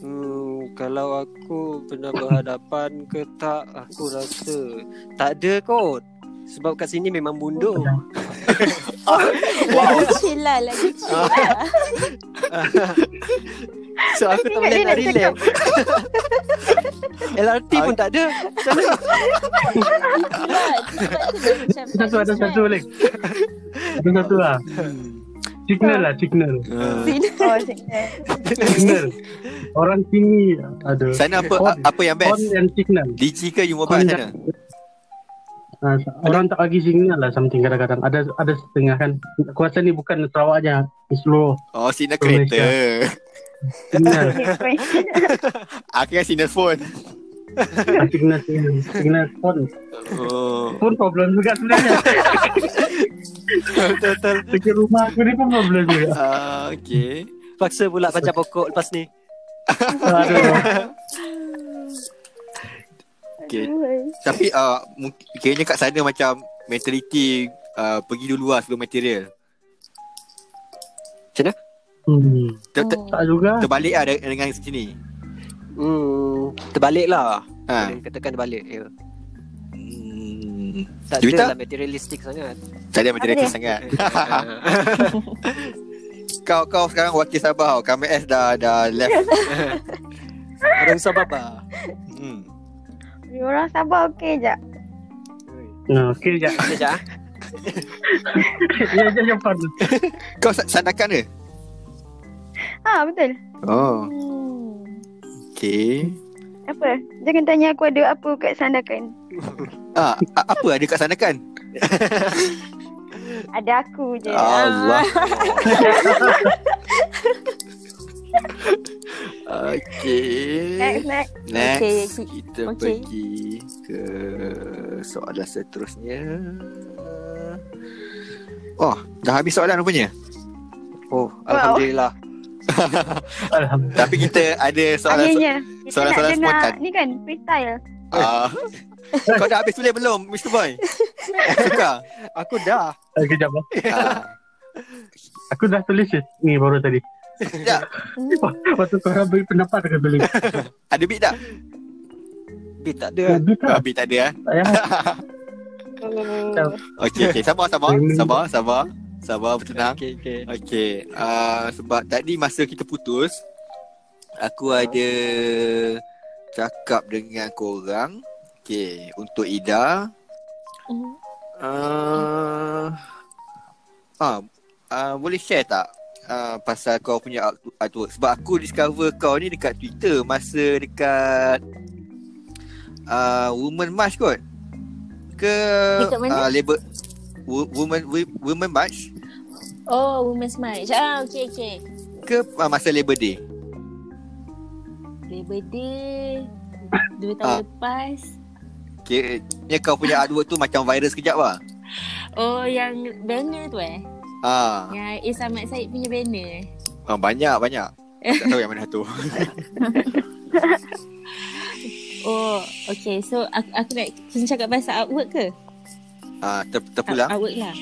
Hmm, kalau aku pernah berhadapan ke tak aku rasa tak ada kot sebab kat sini memang mundur Lagi chill lah Lagi chill lah <laughs> so aku tak boleh nak relax LRT pun tak ada macam mana Satu ada satu balik. Ada satu lah. Signal lah, signal. Oh, signal. Signal. Orang sini ada. Sana apa Phone- apa yang best? Phone and signal. Digi ke you mobile sana? Ah, orang tak bagi signal lah something kadang-kadang. Ada ada setengah kan. Aku rasa ni bukan Sarawaknya, di seluruh Oh, signal Malaysia. kereta. signal. <laughs> Aku kan signal phone. Ah, signal signal, signal phone. Oh. Pun problem juga sebenarnya. <laughs> Betul-betul Pergi rumah aku ni pun problem juga. Ah, okay. Paksa pula panjat pokok lepas ni Aduh. <laughs> Okay. Tapi uh, mungkin kiranya kat sana macam mentality uh, pergi dulu lah sebelum material. Macam mana? Hmm. Ter- ter- Tak juga. terbalik lah de- dengan sini. Hmm, terbalik lah Ha. Katakan terbalik ya. Hmm. Tak Juwita? ada lah materialistik sangat Tak ada dia? sangat. <laughs> kau kau sekarang wakil Sabah. Kami S dah dah left. <laughs> Orang Sabah apa? Hmm. Orang Sabah okey je. Nah, okey sekejap. Sekejap <laughs> ah. <laughs> Ya, ya, ya, pardon. <laughs> Kau sa- sandakan ke? Ha, betul. Oh. Hmm. Okay. Apa? Jangan tanya aku ada apa kat Sandakan. Ah, a- apa ada kat sandakan? Ada aku je. Allah. Okay. Next, next. Next Okay, kita okay. pergi ke soalan seterusnya. Oh, dah habis soalan rupanya. Oh, Alhamdulillah <laughs> Alhamdulillah. Tapi kita ada soalan Akhirnya. Kita soalan-soalan nak dengar spontan. ni kan freestyle. Ah. <laughs> Kau dah habis tulis belum, Mr. Boy? <laughs> Suka? Aku dah Eh, Kejap. ah. Ah. Aku dah tulis ni baru tadi. Ya, <laughs> Waktu kau orang beri pendapat aku tulis. <laughs> ada beat tak? Beat tak ada beat Ah, tak? beat tak ada eh? <laughs> Okey, okey. Sabar, sabar. Sabar, sabar. Sabar, bertenang. Okay okay Okey, uh, sebab tadi masa kita putus, aku ada cakap dengan korang. Okey, untuk Ida, uh, ah, uh, boleh share tak uh, pasal kau punya art- artwork? Sebab aku discover kau ni dekat Twitter masa dekat uh, Women March kot. Ke mana? uh, label Wo- Women Wo- Women March Oh, Women's March. Ah, okay, okay. ke uh, masa Labor Day? Labor Day. Dua tahun Ah. lepas. Kira kau punya artwork tu macam viral sekejap lah. Oh yang banner tu eh Ah, Yang Is Ahmad Said punya banner eh ah banyak banyak. Tak tahu yang mana tu. <laughs> Oh okay So aku, aku nak Kena cakap pasal artwork ke? Ah, ter, terpulang. Artwork lah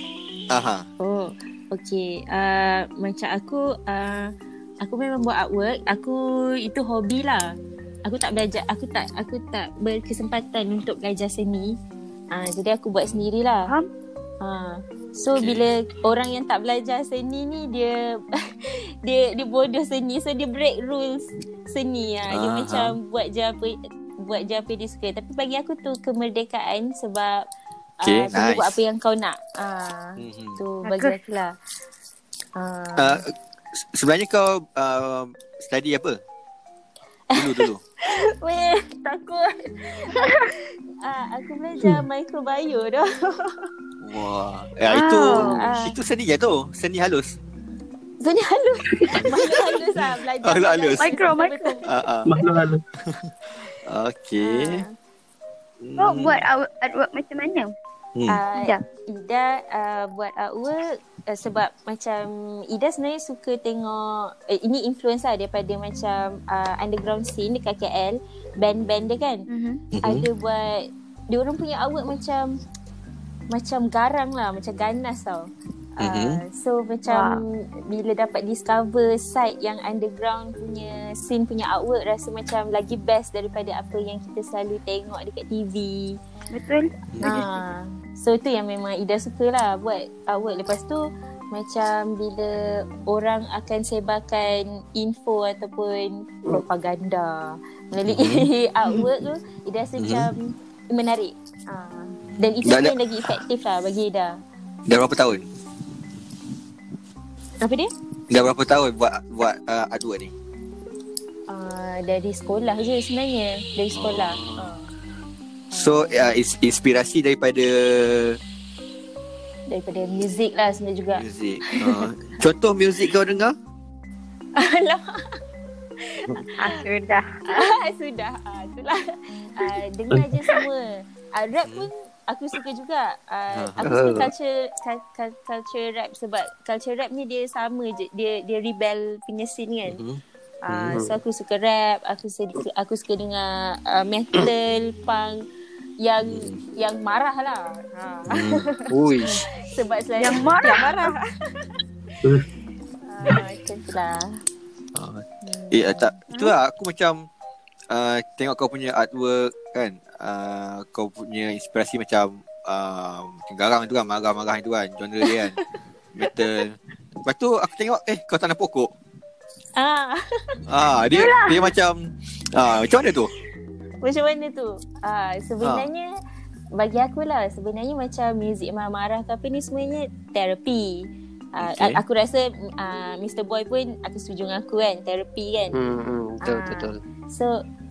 Aha. Oh Okay uh, Macam aku uh, Aku memang buat artwork Aku Itu hobi lah Aku tak belajar Aku tak Aku tak berkesempatan Untuk belajar seni uh, Jadi aku buat sendirilah Faham? Uh, So okay. bila Orang yang tak belajar seni ni Dia <laughs> Dia dia bodoh seni So dia break rules Seni lah Dia Ah, macam Buat je apa Buat je apa dia suka Tapi bagi aku tu Kemerdekaan Sebab Okay, uh, Boleh buat nice. apa yang kau nak uh, Mhm. Tu bagi aku lah uh, Uh, se- sebenarnya kau uh, study apa? Dulu dulu. <laughs> Weh takut uh, <laughs> Aku belajar microbio dah <laughs> Wah. Ya, itu Ah. itu seni je tu. Seni halus. Seni halus Makhluk halus lah Belajar Makhluk halus. Micro, Betul-betul. Ah, ah. Makhluk halus. Okey. Kau buat art- artwork macam mana? Hmm. Uh, Ida. Ida uh, buat artwork uh, sebab macam Ida sebenarnya suka tengok eh, ini influence lah daripada macam uh, underground scene dekat KL band-band dia kan Mhm. Mhm. ada buat dia orang punya artwork macam macam garang lah macam ganas tau Uh, Mhm. so macam bila dapat discover site yang underground punya scene punya artwork rasa macam lagi best daripada apa yang kita selalu tengok dekat TV. Betul? Ha. So tu yang memang Ida suka lah buat artwork. Lepas tu macam bila orang akan sebarkan info ataupun propaganda melalui <laughs> artwork tu Ida rasa Mhm. macam menarik. Ha. Dan itu Dah- yang lagi efektif lah bagi Ida. Dah berapa tahun? Apa dia? Dah berapa tahun buat buat uh, artwork ni? Uh, dari sekolah je sebenarnya. Dari sekolah. Ha. So uh, is, inspirasi daripada Daripada muzik lah sebenarnya juga. muzik. Uh, contoh muzik kau dengar? Alamak. <laughs> Ah, sudah. Ah, <laughs> sudah. Ah, itulah. Ah, dengar je semua. Ah, rap pun aku suka juga. Ah, aku suka culture cul- cul- culture rap sebab culture rap ni dia sama je. Dia dia rebel punya scene kan. Ah, so aku suka rap, aku suka aku suka dengar uh, metal, punk yang yang marah lah. Ha. Hmm. Ui. <laughs> Sebab selalu Yang marah? Yang marah. <laughs> ah, tu lah. Eh uh, tak itulah aku macam uh, tengok kau punya artwork kan. Uh, kau punya inspirasi macam uh, macam garang tu kan, marah-marah itu kan, genre dia kan. <laughs> Metal. Lepas tu aku tengok eh kau tanam pokok. Ah. Ah dia dia macam ah macam mana tu? Macam mana tu? Ah, sebenarnya bagi aku lah sebenarnya macam muzik marah-marah ke apa ni sebenarnya terapi. Uh, Okay. okay. aku rasa uh, Mr. Boy pun aku setuju dengan aku kan terapi kan. Hmm, hmm, betul, Ah. betul. So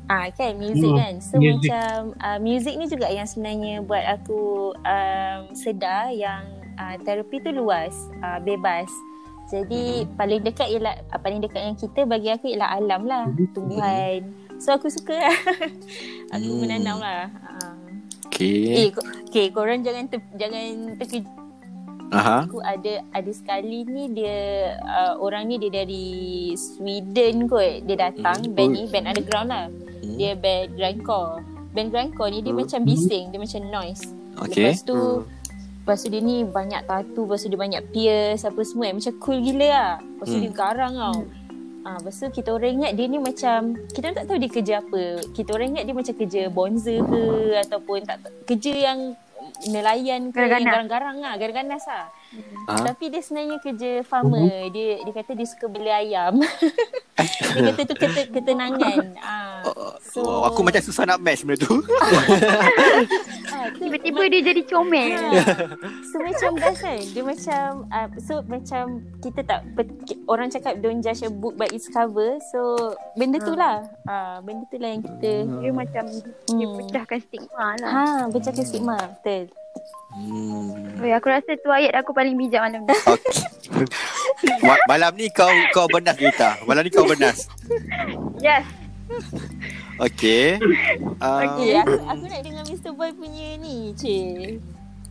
ah kan music Hmm, kan. So music. macam uh, music ni juga yang sebenarnya buat aku um, sedar yang uh, terapi tu luas, uh, bebas. Jadi paling dekat ialah uh, paling dekat yang kita bagi aku ialah alam lah, tumbuhan. So aku suka lah. <laughs> aku Hmm. menanam lah. Uh. Okay. Eh, ko- okay, korang jangan ter, jangan terkejut. Aha. Aku ada ada sekali ni dia uh, orang ni dia dari Sweden kot. Dia datang Hmm. band ni band underground lah. Hmm. Dia band grindcore. Band grindcore ni dia macam bising, dia macam noise. Okay. Lepas tu Lepas tu dia ni banyak tattoo, lepas tu dia banyak pierce apa semua eh. Macam cool gila lah. Lepas tu Hmm. dia garang tau. Ah, lepas tu kita orang ingat dia ni macam kita orang tak tahu dia kerja apa. Kita orang ingat dia macam kerja bonza ke ataupun tak kerja yang nelayan ke yang garang-garang lah, garang-ganas lah. Ah. Tapi dia sebenarnya kerja farmer. Dia dia kata dia suka beli ayam. <laughs> dia kata tu kete, ketenangan. Ah. So, Oh, aku macam susah nak match benda tu. <laughs> ah, tu Tiba-tiba dia jadi comel. Ha. So macam best kan Dia macam uh, So macam Kita tak pe- Orang cakap Don't judge a book by its cover So Benda tu lah uh, Benda tu lah yang kita Dia macam dia pecahkan stigma lah. Ha Pecahkan stigma Betul Hmm. Oi, aku rasa tu ayat aku paling bijak malam ni. Okay. Ma- malam ni kau kau benas kita. Malam ni kau benas. Yes. Okay. Um, Okay, aku, aku nak dengar Mr. Boy punya ni, cik.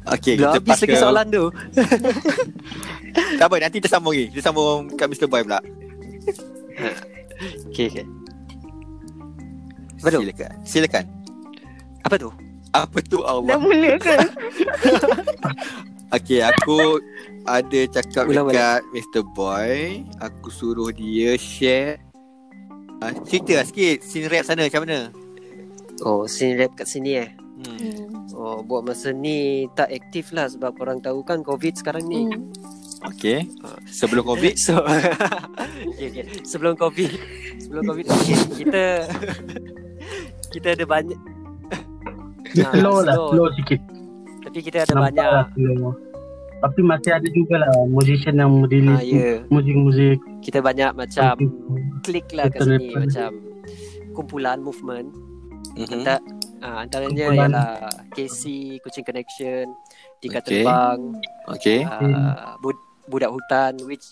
Okay, Dah kita habis pass lagi ke... soalan tu. <laughs> Tak apa, nanti kita sambung lagi. Kita sambung kat Mr. Boy pula. Okay, okay. Apa tu? Silakan. Silakan. Apa tu? Apa tu Allah? Dah mula ke? <laughs> Okay, aku ada cakap Ulang dekat Mr. Boy. Aku suruh dia share. Uh, cerita lah sikit scene rap sana macam mana? Oh, scene rap kat sini eh. Hmm. Oh, buat masa ni tak aktif lah sebab orang tahu kan COVID sekarang ni. Hmm. Okay. Sebelum COVID. <laughs> So, <laughs> okay, okay. Sebelum COVID, sebelum COVID, okay, kita kita ada banyak. Dia Ah, slow lah, slow. sikit. Tapi kita ada Nampak banyak. lah slow. Tapi masih ada juga lah musician yang Ah, release ya. muzik-muzik. Kita banyak macam klik lah kat sini macam kumpulan movement. Mhm. Antar, ah, antaranya Kumpulan. ialah KC, Kucing Connection, Tika Okay. Terbang, Okay. ah, bud- Budak Hutan which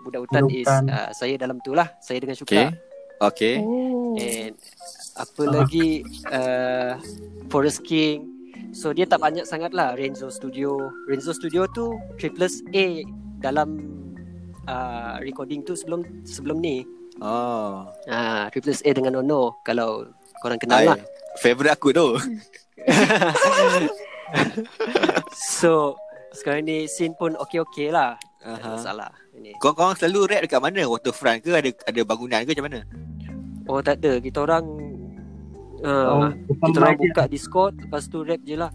Budak Hutan Budak is Hutan. ah, saya dalam tu lah. Saya dengan Okay. Syuka. Okay. Oh. And apa Ah. lagi uh, Forest King. So dia tak banyak sangat lah Renzo Studio. Renzo Studio tu Triplus A dalam uh, recording tu sebelum sebelum ni. Oh. Ah, Triplus A dengan Ono kalau korang kenal lah. Ay, Favorite aku tu. <laughs> So sekarang ni scene pun okey-okey lah. Tak ada masalah. Ini. Korang-korang selalu rap dekat mana? Waterfront ke? Ada ada bangunan ke macam mana? Oh tak ada. Kita orang uh, Oh, kita orang buka Discord lepas tu rap je lah.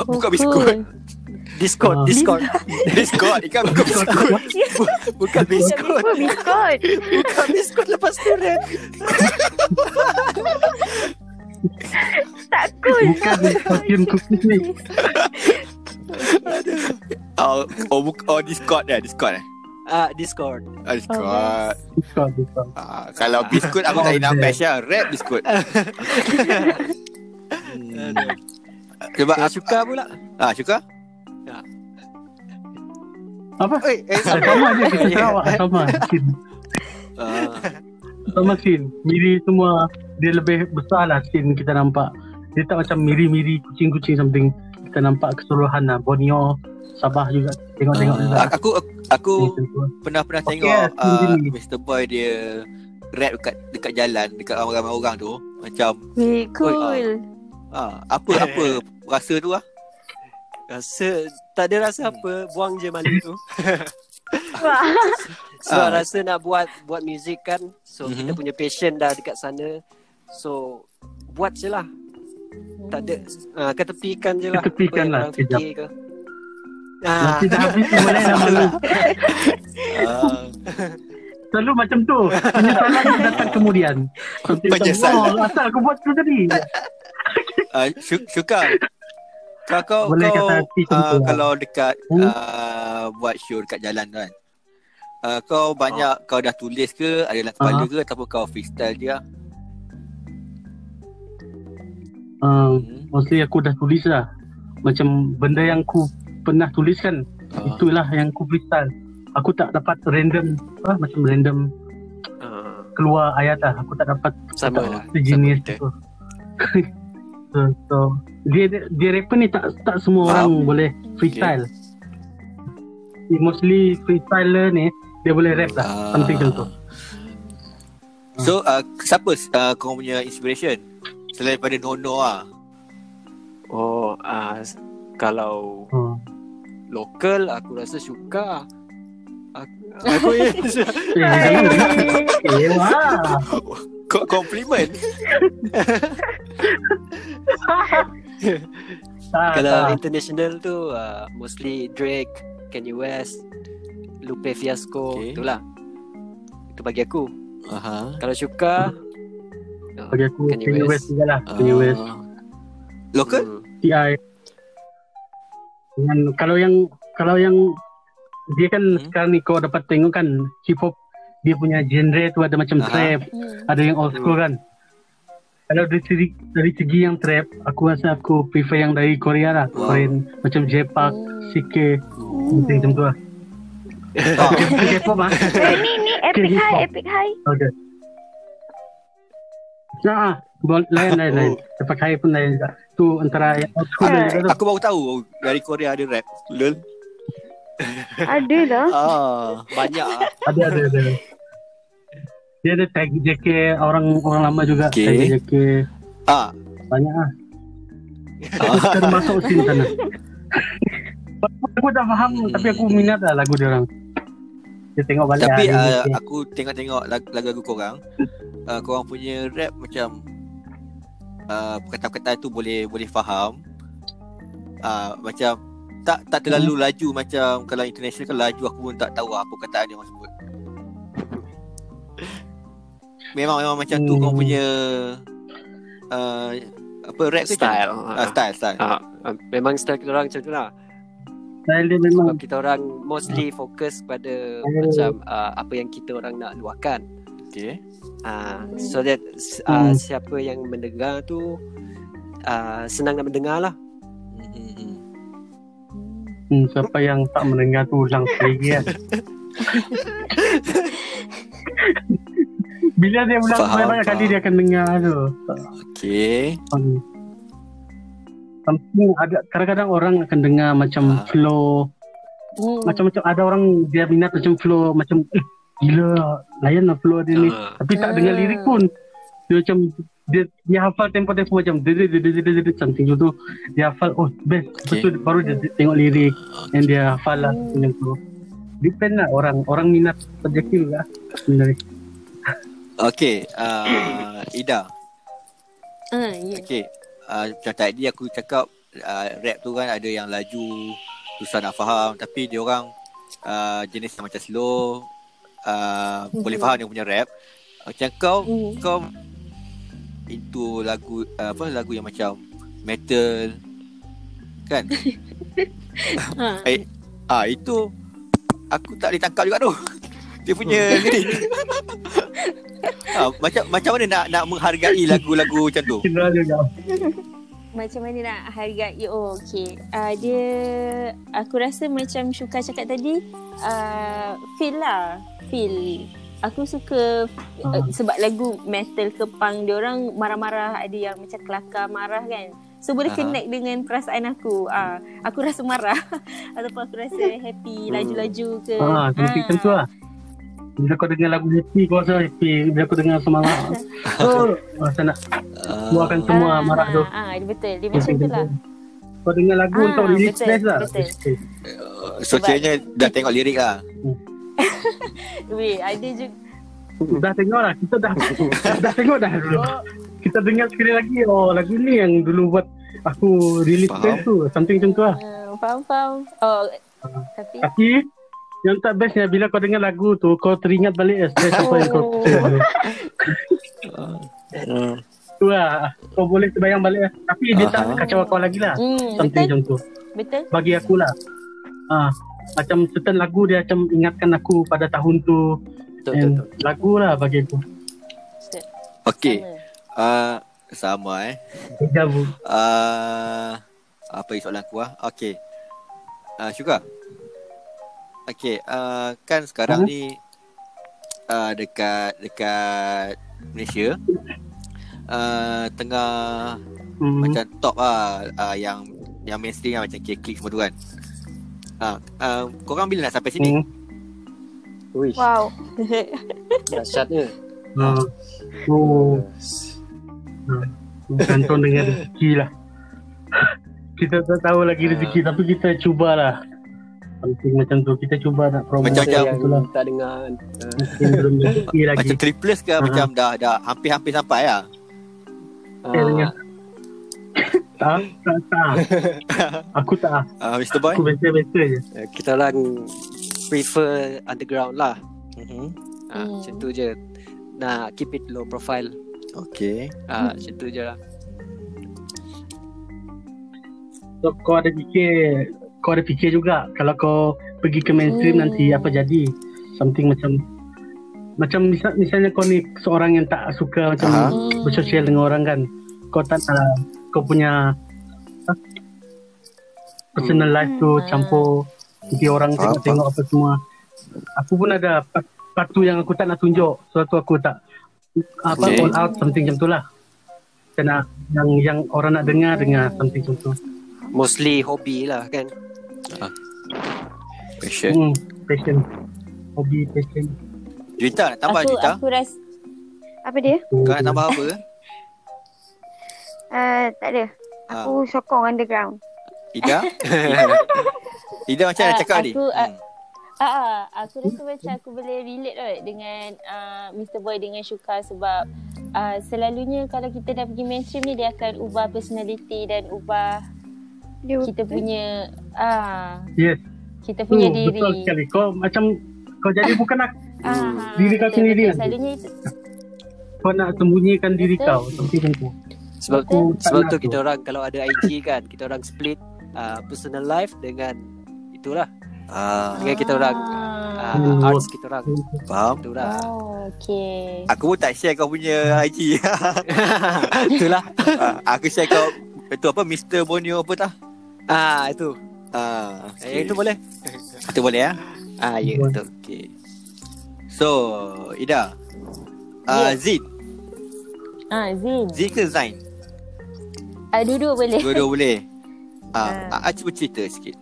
Buka Oh, biskut. cool. Discord, Ah. Discord. <laughs> Discord. Ikan buka biskut. <laughs> Buka Discord. Oh, biskut. Buka biskut lepas tu rap. <laughs> Tak cool. Bukan perfume cookies ni. Oh, oh, buka, oh Discord eh. Discord eh. Ah, Discord. Ah, Discord. Discord, Discord. Ah, kalau biskut aku tak nak match lah. Rap biskut. <laughs> Hmm. Saya aku, suka pula. ah, suka? Apa? Eh, eh, Sama je kita <laughs> Sarawak sama. Sin. Ah, Sama sin. Miri semua dia lebih besar lah sin kita nampak. Dia tak macam miri-miri kucing-kucing something. Kita nampak keseluruhan lah. Borneo, Sabah juga. Tengok-tengok juga. ah, aku aku Ni tentu. pernah pernah Okey, tengok uh. Mr Boy dia rap dekat dekat jalan dekat ramai-ramai orang tu macam Weh, cool. ah apa apa rasa tu ah Rasa tak ada rasa apa, buang je malu tu. <laughs> Wah. <laughs> Sebab Ah. rasa nak buat buat muzik kan. So Mhm. kita punya passion dah dekat sana. So buat je lah. Tak ada uh, ketepikan je lah. Ketepikan lah, orang kejap. fikir ke. Ah, Nanti dah habis tu boleh lah malu. <laughs> Ah, Selalu macam tu. Penyesalan datang kemudian. Penyesalan. oh, asal aku buat tu tadi. <laughs> ah, Sy- Syuka kau kau, Boleh kau kata ah, lah. kalau dekat Hmm. ah, buat show dekat jalan kan ah, kau banyak kau dah tulis ke ada dalam kepala Ah. ke ataupun kau freestyle dia Uh, Hmm. mostly aku dah tulis lah. Macam benda yang aku pernah tulis kan. Ah. Itulah yang aku freestyle. Aku tak dapat random apa macam random ah, keluar ayat lah. Aku tak dapat sama tak lah. sejenis Sama tu. <laughs> so, so dia dia rapper ni tak tak semua Faham. orang boleh freestyle. Mostly freestyler ni dia boleh rap lah. Ah. Something macam tu. So uh, siapa uh, kau punya inspiration selain daripada Nono ah Oh, ah kalau Hmm. Lokal aku rasa suka. Aku, aku wah. <laughs> Kau compliment Kalau international tu uh, mostly Drake, Kanye West, Lupe Fiasco, Okay. itulah. Itu bagi aku. Aha. Kalau suka oh, Bagi aku Kanye Kanye West West. juga lah. Kanye Ah. West. Local? hmm, TI. Dengan kalau yang kalau yang dia kan Hmm. sekarang ni kau dapat tengok kan hip hop dia punya genre tu ada macam Aha. trap, Hmm. ada yang old school kan. Kalau dari segi, dari segi yang trap, aku rasa aku prefer yang dari Korea lah. Wow. Korean macam J-Park, Hmm. CK, macam macam tu lah. Oh. K-pop ah. <laughs> Eh, ni ni epic hip hop. high, epic high. Okay. Nah, bol- lain lain lain. Tempat kaya pun lain juga. Tu antara yang old school juga tu. Aku baru tahu dari Korea ada rap. Lol. Ada lah. <laughs> Ah, banyak ah. Ada ada ada. Dia ada tag JK orang orang lama juga Okay. tag JK Ah. banyak ah. Ah. Kita ada masuk <laughs> scene sana. aku tak faham Hmm. tapi aku minat lah lagu dia orang. Dia tengok balik Tapi ah, uh, aku tengok-tengok lag- lagu-lagu korang uh, Korang punya rap macam uh, Perkataan-perkataan tu boleh boleh faham uh, Macam tak tak terlalu Hmm. laju macam kalau international kan laju aku pun tak tahu apa perkataan dia orang sebut. Memang memang macam tu kau Hmm. punya uh, apa rap Style. Ah, style style. Ah, ah, memang style kita orang macam tu lah. Style dia memang Sebab kita orang mostly fokus pada Oh. macam uh, apa yang kita orang nak luahkan. Okay. Uh, so that uh, Hmm. siapa yang mendengar tu uh, senang nak mendengar lah. hmm, siapa yang tak mendengar tu ulang lagi kan. <laughs> Bila dia ulang Faham, banyak kali dia akan dengar tu. Okay. Hmm. Something ada kadang-kadang orang akan dengar macam flow Hmm. macam-macam ada orang dia minat macam flow macam eh, gila layan lah flow dia ni Ah. tapi tak dengar lirik pun dia macam dia dia hafal tempo-tempo macam dia dia dia dia dia, dia something tu dia hafal oh best okay. betul baru dia, dia tengok lirik yang dia hafal lah macam tu depend lah orang orang minat rezeki lah sebenarnya Okay, uh, Ida. Ah, ya. Okay. Uh, macam tadi aku cakap uh, rap tu kan ada yang laju, susah nak faham tapi dia orang uh, jenis yang macam slow, uh, boleh Mhm. faham dia punya rap. Macam kau Mhm. kau into lagu uh, apa lagu yang macam metal kan? <laughs> Ha. eh, ah itu aku tak boleh tangkap juga tu. Dia punya lirik. ah, macam macam mana nak nak menghargai lagu-lagu macam tu? <laughs> Macam mana nak hargai? Oh okay uh, Dia Aku rasa macam Syuka cakap tadi uh, Feel lah. Feel. Aku suka uh, Sebab lagu metal ke punk Diorang marah-marah. Ada yang macam kelakar marah kan? So boleh Aha. connect dengan perasaan aku. Uh, Aku rasa marah. <laughs> Ataupun aku rasa happy Laju-laju ke. Ah something macam tu lah bila kau dengar lagu happy kau rasa happy. Bila kau dengar semangat <laughs> oh rasa nak keluarkan semua marah tu. ah, ah, Betul. Dia macam tu lah. Kau dengar lagu Ah, untuk release betul, stress lah. betul. So kiranya dah tengok lirik lah. <laughs> Weh ada juga. Dah tengok lah kita dah <laughs> dah tengok dah dulu. Kita dengar sekali lagi oh lagu ni yang dulu buat aku release Faham. stress tu something macam tu lah. Uh, Faham-faham Oh Tapi tapi yang tak bestnya bila kau dengar lagu tu kau teringat balik stress apa yang kau <laughs> tu lah kau boleh terbayang balik lah. tapi dia tak kacau kau lagi lah Hmm, something betul. macam tu Betul bagi aku lah ah macam certain lagu dia macam ingatkan aku pada tahun tu Betul, And betul, betul. lagu lah bagi aku Okay. Uh, sama eh. Dejavu Uh, apa soalan aku ah? Okay. Uh, Syuka. Okay. Uh, kan sekarang Hmm? ni uh, dekat dekat Malaysia uh, tengah Hmm. macam top lah uh, yang yang mainstream lah macam K-Click semua tu kan. Uh, uh, korang bila nak sampai sini? Hmm. Wow. <laughs> dahsyatnya. Ah. Oh. Ah. Gantung dengan rezeki lah. <laughs> kita tak tahu lagi rezeki tapi kita cubalah. Something macam tu. Kita cuba nak promote. Macam- macam- yang itulah. tak dengar kan. Ah. Mungkin belum <laughs> lagi. Macam triplets ke Ah. macam dah dah hampir-hampir sampai lah? Ah, Tak, tak, tak. <laughs> Aku tak. Uh, Mr. Boy? Aku biasa-biasa je. eh, kita orang prefer underground lah. Mm-hmm. Ah, Hmm. Macam tu je. Nak keep it low profile. Okay. Ah, Macam tu je lah. So, kau ada fikir, kau ada fikir juga kalau kau pergi ke mainstream Hmm. nanti apa jadi? Something macam macam misal, misalnya kau ni seorang yang tak suka macam Aha. bersosial dengan orang kan. Kau tak nak kau punya apa, personal life tu Hmm. campur nanti orang Faham, tengok-tengok apa semua. Aku pun ada part, part tu yang aku tak nak tunjuk. Suatu aku tak apa Okay. all out something macam tu lah. Kena yang yang orang nak dengar dengar something macam tu. Mostly hobi lah kan. Passion. Hmm, passion. Hobi passion. Juita nak tambah aku, Juita? aku rasa Apa dia? Kau nak tambah apa? Uh, <laughs> tak ada. Aku sokong underground. Ida? <laughs> Ida macam mana Ah, cakap ni? Aku, ah, ah, ah, aku rasa macam aku boleh relate right, dengan uh, Mr. Boy dengan Syuka sebab uh, selalunya kalau kita dah pergi mainstream ni dia akan ubah personality dan ubah dia kita punya ah Yes. kita punya Tu, diri. Betul sekali. Kau macam kau jadi bukan aku. Ah, diri kau betul, sendiri betul. nanti. Selalunya itu Kau nak sembunyikan diri Betul. kau macam tu. Sebab Betul. sebab tu kita orang kalau ada IG kan, kita orang split uh, personal life dengan itulah. Ah. Dengan kita orang Ah. uh, arts kita orang. Faham? Itulah. Oh, okay. Aku pun tak share kau punya IG. <laughs> Itulah. Ah, aku share kau itu apa Mr. Borneo apa tah? Ah itu. Ah, Eh, itu boleh. Itu boleh ya? Ah ya betul. Okay. So, Ida. Uh, Yes. Zid. Ah, Zin. Zid ke Zain? Ah, dua-dua boleh. Dua-dua <laughs> boleh. Ah, Ah. uh, cuba cerita sikit.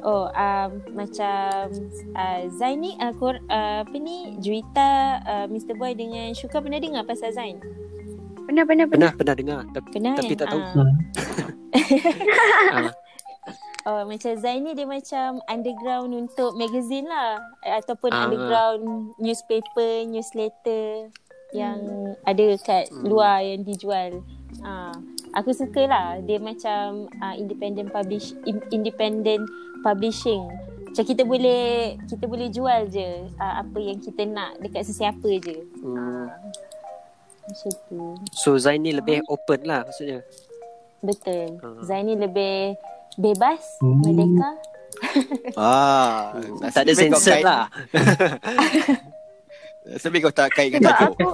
Oh, um, macam uh, Zain ni, uh, kor, uh, apa ni, Juwita, uh, Mr. Boy dengan Syuka pernah dengar pasal Zain? Pernah, pernah, Pernah pernah dengar tapi, Pernah tapi kan? tak tahu. Ah. <laughs> Ah. Oh, macam Zain ni dia macam underground untuk magazine lah. Ataupun Ah. underground newspaper, newsletter yang ada kat luar yang dijual. Ah, aku suka lah. Dia macam uh, independent publish in- independent publishing. Macam kita boleh kita boleh jual je uh, apa yang kita nak dekat sesiapa je. Hmm. Macam tu. So Zain ni lebih open lah maksudnya. Betul. Ah. Zain ni lebih bebas, Hmm. merdeka. <laughs> Ah, Tak ada sensor kait- lah. <laughs> Sebab kau tak kait Sebab dengan tajuk. aku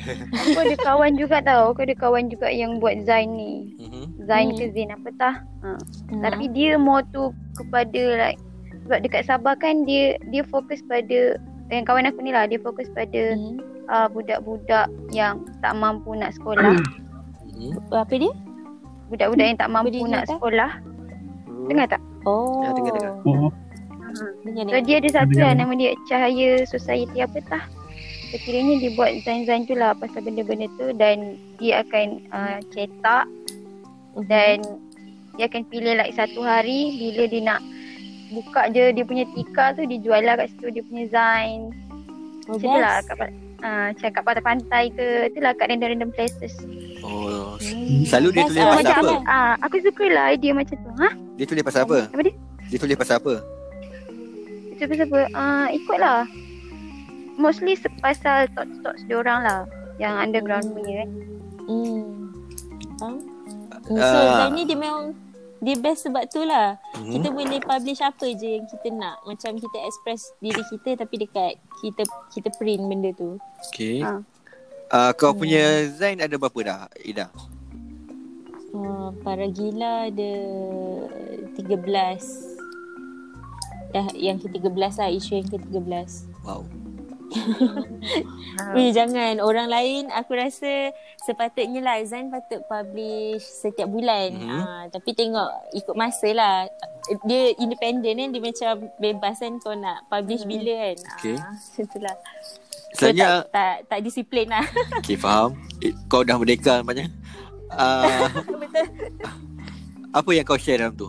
<laughs> aku ada kawan juga tau. Aku ada kawan juga yang buat Zain ni. Mhm. Zain Hmm. ke Zain apa tah. Ha. Hmm. Tapi dia more tu kepada like sebab dekat Sabah kan dia dia fokus pada yang kawan aku ni lah dia fokus pada Hmm. Uh, budak-budak yang tak mampu nak sekolah. Apa dia? Budak-budak yang tak mampu Berdiri nak sekolah. Hmm. Dengar tak? Oh. Ya, dengar, dengar. Hmm. Dengar, So dia ada satu lah nama dia Cahaya Society apa tah. So kiranya dia buat zain-zain tu lah pasal benda-benda tu dan dia akan uh, cetak Mhm. dan dia akan pilih like satu hari bila dia nak buka je dia punya tika tu dia jual lah kat situ dia punya zain. Oh, Macam tu lah best. kat, uh, macam kat pantai-pantai ke itulah kat random-random places. Oh, Hmm. selalu dia tulis pasal macam apa? Ah, aku suka lah idea macam tu. Ha? Dia tulis pasal apa? Apa dia? Dia tulis pasal apa? Itu pasal apa? Ah, ikutlah. Mostly sepasal thoughts-thoughts dia orang lah yang underground punya kan. Hmm. Faham? So Ah. Zain ni dia memang dia best sebab tu lah. Mhm. Kita boleh publish apa je yang kita nak. Macam kita express diri kita tapi dekat kita kita print benda tu. Okay. Ah. Uh, kau punya Zain ada berapa dah, Ida? Uh, para gila ada 13. Dah yang ke-13 lah isu yang ke-13. Wow. Weh jangan orang lain aku rasa sepatutnya lah Zain patut publish setiap bulan. Mhm. Ah tapi tengok ikut masa lah. Dia independent kan dia macam bebas kan kau nak publish bila kan. Okay. Ah macam tu lah. So, Sebenarnya tak, tak, tak disiplin lah. <laughs> Okay faham eh, Kau dah merdeka nampaknya uh, <laughs> Betul. Apa yang kau share dalam tu?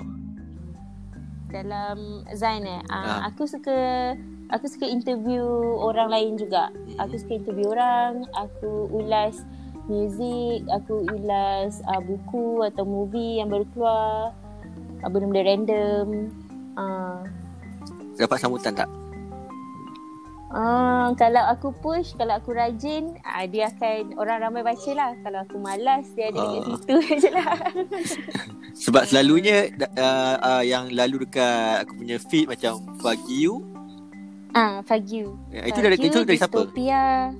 Dalam Zain eh. Ah. Ah, aku suka aku suka interview orang lain juga. Aku suka interview orang, aku ulas muzik, aku ulas uh, buku atau movie yang baru keluar. Uh, benda-benda random. Uh, Dapat sambutan tak? uh, kalau aku push, kalau aku rajin, uh, dia akan orang ramai baca lah. Kalau aku malas, dia ada dekat Ah. situ <laughs> je lah. Sebab selalunya uh, uh, Yang lalu dekat Aku punya feed Macam Fagiu Ah, Fagiu. Eh, itu dari- itu dari siapa? Dystopia.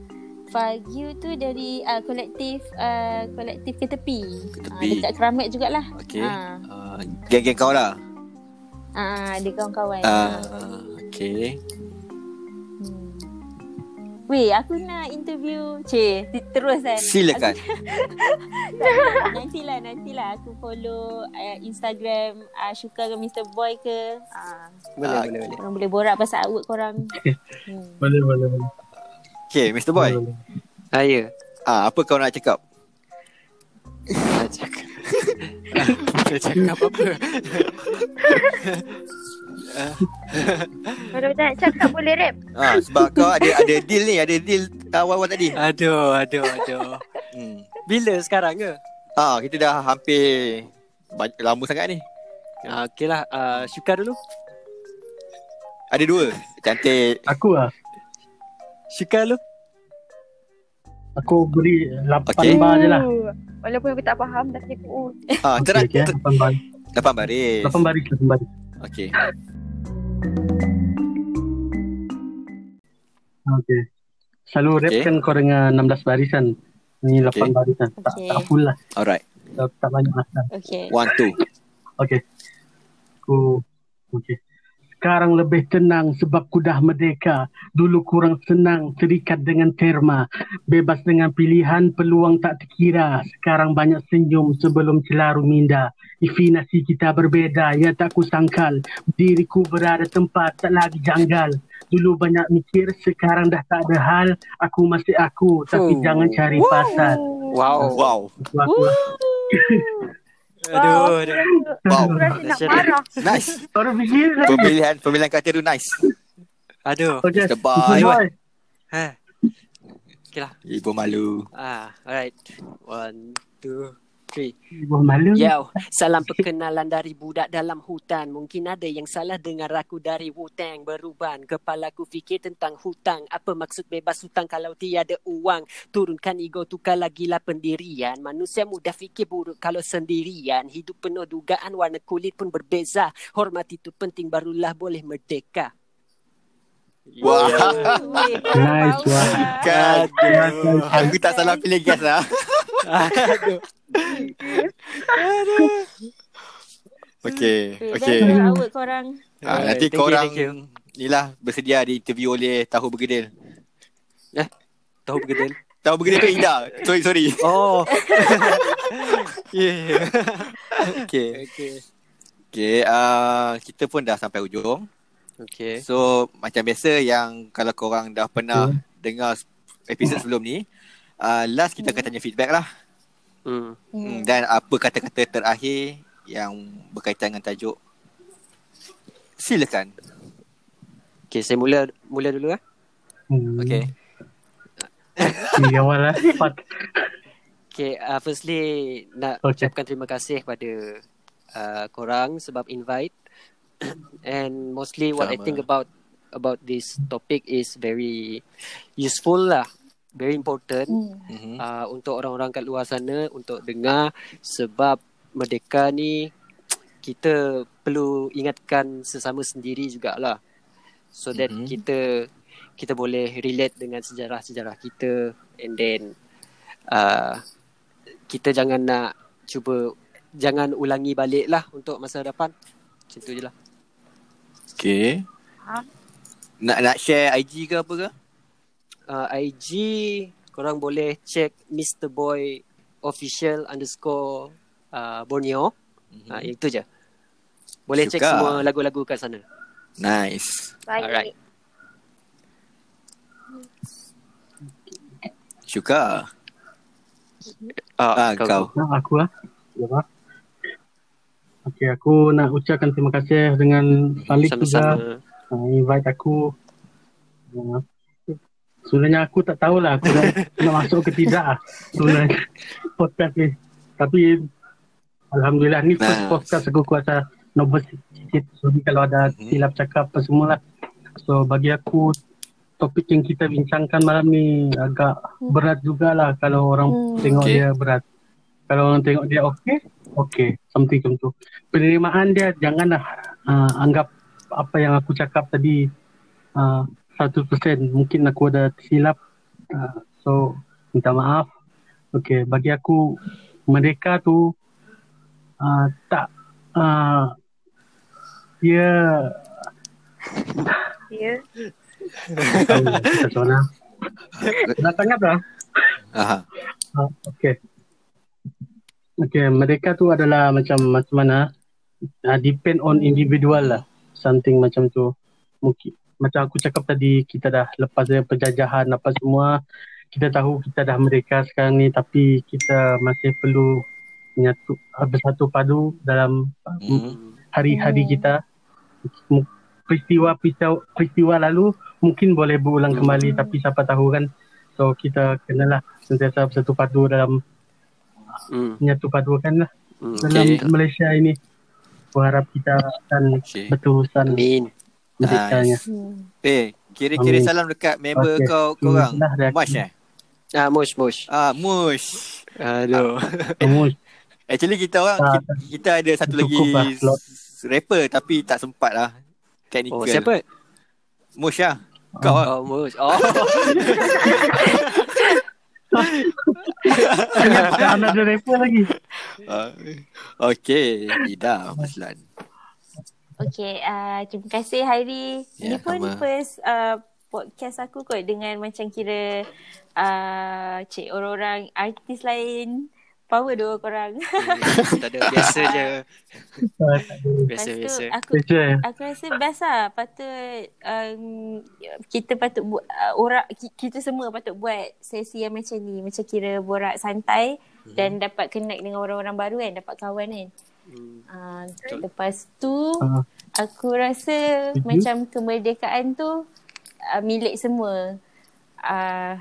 Fagiu tu dari uh, kolektif uh, kolektif ke tepi. Ke Ah, tepi. dekat Keramat jugalah. Okay Ah, uh, Geng-geng kau lah ah, dia kawan-kawan. uh, Okay Hmm. Weh, aku nak interview. Cik, terus eh. Silakan. <laughs> Aku, nantilah, nantilah aku follow uh, Instagram uh, Syuka ke Mr. Boy ke. Uh, Boleh, Ah, boleh, boleh. korang boleh borak pasal artwork korang. Hmm. <laughs> Boleh, boleh, boleh. Okay, Mr. Boy. Ah, ya. Ah, apa kau nak cakap? Nak cakap. <laughs> Nak cakap apa? Kalau tak nak cakap boleh rap. Ah, sebab kau ada ada deal ni, ada deal awal-awal tadi. Aduh, aduh, aduh. Hmm. Bila sekarang ke? Ah, kita dah hampir lama sangat ni. Ah, okey lah. Uh, Syuka dulu. Ada dua. Cantik. Aku lah. Syuka dulu. Aku beri 8 Okey. bar je lah. Walaupun aku tak faham tapi aku. Ah, Okey, terat. okey, 8 bar. Lapan baris. 8 baris, 8 baris. Okey. Okey. Selalu rap Okey. kan kau dengar 16 barisan. Ni 8 Okey. barisan. Tak, Okey. tak full lah. Alright. Tak, tak banyak masa. Okay. One, two. Okey. Aku okey. Sekarang lebih tenang sebab ku dah merdeka. Dulu kurang senang terikat dengan terma. Bebas dengan pilihan peluang tak terkira. Sekarang banyak senyum sebelum celaru minda. Definasi kita berbeza, ya tak ku sangkal. Diriku berada tempat tak lagi janggal. Dulu banyak mikir, sekarang dah tak ada hal. Aku masih aku, tapi Oh. jangan cari pasal. Wow. Wow. Aku lah. <laughs> Aduh, aduh. Wow. Rasa nak marah. Nice. Orang fikir. Pemilihan pemilihan kata tu nice. Aduh. Mr. Boy. Mr. Boy. Ha. Okay lah. Ibu malu. Ah, alright. One, two, three. Wah, malu. Yo, salam perkenalan dari budak dalam hutan. Mungkin ada yang salah dengar aku dari Wu-Tang. Beruban, kepalaku fikir tentang hutang. Apa maksud bebas hutang kalau tiada uang? Turunkan ego tukarlah gila pendirian. Manusia mudah fikir buruk kalau sendirian. Hidup penuh dugaan, warna kulit pun berbeza. Hormat itu penting, barulah boleh merdeka. Wah. Weh, korang Nice, wah. lah. Kan. Aku tak salah pilih gas lah. Aduh. Okey. Weh, Okey. best lah artwork korang. Ah, nanti thank you, korang thank you. ni lah bersedia diinterview oleh Tahu Bergedil. Tahu bergedil. Tahu Bergedil tu Ida. Sorry, sorry. Oh. <laughs> yeah. Okey. Okay. Okey, uh, kita pun dah sampai hujung. Okay. So, macam biasa yang kalau korang dah pernah dengar episod sebelum ni, uh, last kita akan tanya feedback lah. Hmm. Hmm, dan apa kata-kata terakhir yang berkaitan dengan tajuk. Silakan. Okay, saya mula mula dulu eh. Hmm. Okey. Di awal lah. Fuck. Okay, uh, firstly nak Okay. ucapkan terima kasih kepada uh, korang sebab invite. <coughs> And mostly what I Sama. think about about this topic is very useful lah. Very important. Mhm. uh, untuk orang-orang kat luar sana untuk dengar sebab merdeka ni kita perlu ingatkan sesama sendiri jugalah. So that Mhm. kita kita boleh relate dengan sejarah-sejarah kita and then uh, kita jangan nak cuba jangan ulangi balik lah untuk masa depan. Macam tu je lah. Okey. Ha? Nak nak share IG ke apa ke? Uh, IG korang boleh check Mr. Boy official underscore uh, Borneo. Mhm. Ha, itu je. Boleh check Suka. semua lagu-lagu kat sana. Nice. Baik. Alright. Syuka. Ah, Ah, kau. Nah, aku lah. Ya. Okey, aku nak ucapkan terima kasih dengan Salik juga uh, invite aku. Uh, sebenarnya aku tak tahulah aku nak, <laughs> nak masuk ke tidak lah sebenarnya podcast ni. Tapi Alhamdulillah ni first Nah. podcast aku kuasa nervous sikit. So ni kalau ada Mhm. silap cakap apa semua lah. So bagi aku topik yang kita bincangkan malam ni agak berat jugalah kalau orang Hmm. tengok Okay. dia berat. Kalau orang tengok dia okey, okey, something macam tu. Penerimaan dia janganlah uh, anggap apa yang aku cakap tadi uh, satu persen. Mungkin aku ada silap. Uh, so minta maaf. Okey, bagi aku mereka tu uh, tak uh, dia Ya. tahu kita seorang Dah sangat dah. Aha. Ah, okay. Okay, mereka tu adalah macam macam mana? Uh, depend on individual lah. Something macam tu. Mungkin macam aku cakap tadi kita dah lepas dari penjajahan apa semua kita tahu kita dah mereka sekarang ni tapi kita masih perlu menyatu uh, bersatu padu dalam Hmm. hari-hari kita peristiwa peristiwa lalu mungkin boleh berulang kembali tapi siapa tahu kan so kita kenalah sentiasa bersatu padu dalam Hmm. menyatu padukan lah Hmm. dalam Okay. Malaysia ini berharap kita akan Okay. berterusan Amin. Nice. Eh, kira-kira Amin. salam dekat member Okay. kau korang. Dah, dah. Mush eh? Ah, mush, mush. Ah, Mush. Aduh. Mus <laughs> Actually kita orang Ah, kita, kita ada satu lagi lah, rapper tapi tak sempat lah. Technical. Oh, siapa? Mush lah. Kau lah. Oh, mush. Oh. Ada another rapper lagi <laughs> Ah, okay. Ida, Maslan. Okay, uh, terima kasih Hairi. Ya, Ini pun sama. first uh, podcast aku kot dengan macam kira uh, cik orang-orang artis lain. Power dua korang. <laughs> tak ada. Biasa je. Lepas Biasa, tu biasa. aku aku rasa best lah. Patut um, kita patut buat uh, orang ki- kita semua patut buat sesi yang macam ni. Macam kira borak santai Hmm. dan dapat connect dengan orang-orang baru kan, dapat kawan kan. Uh, lepas tu Ah. aku rasa Mhm. macam kemerdekaan tu uh, milik semua. Uh,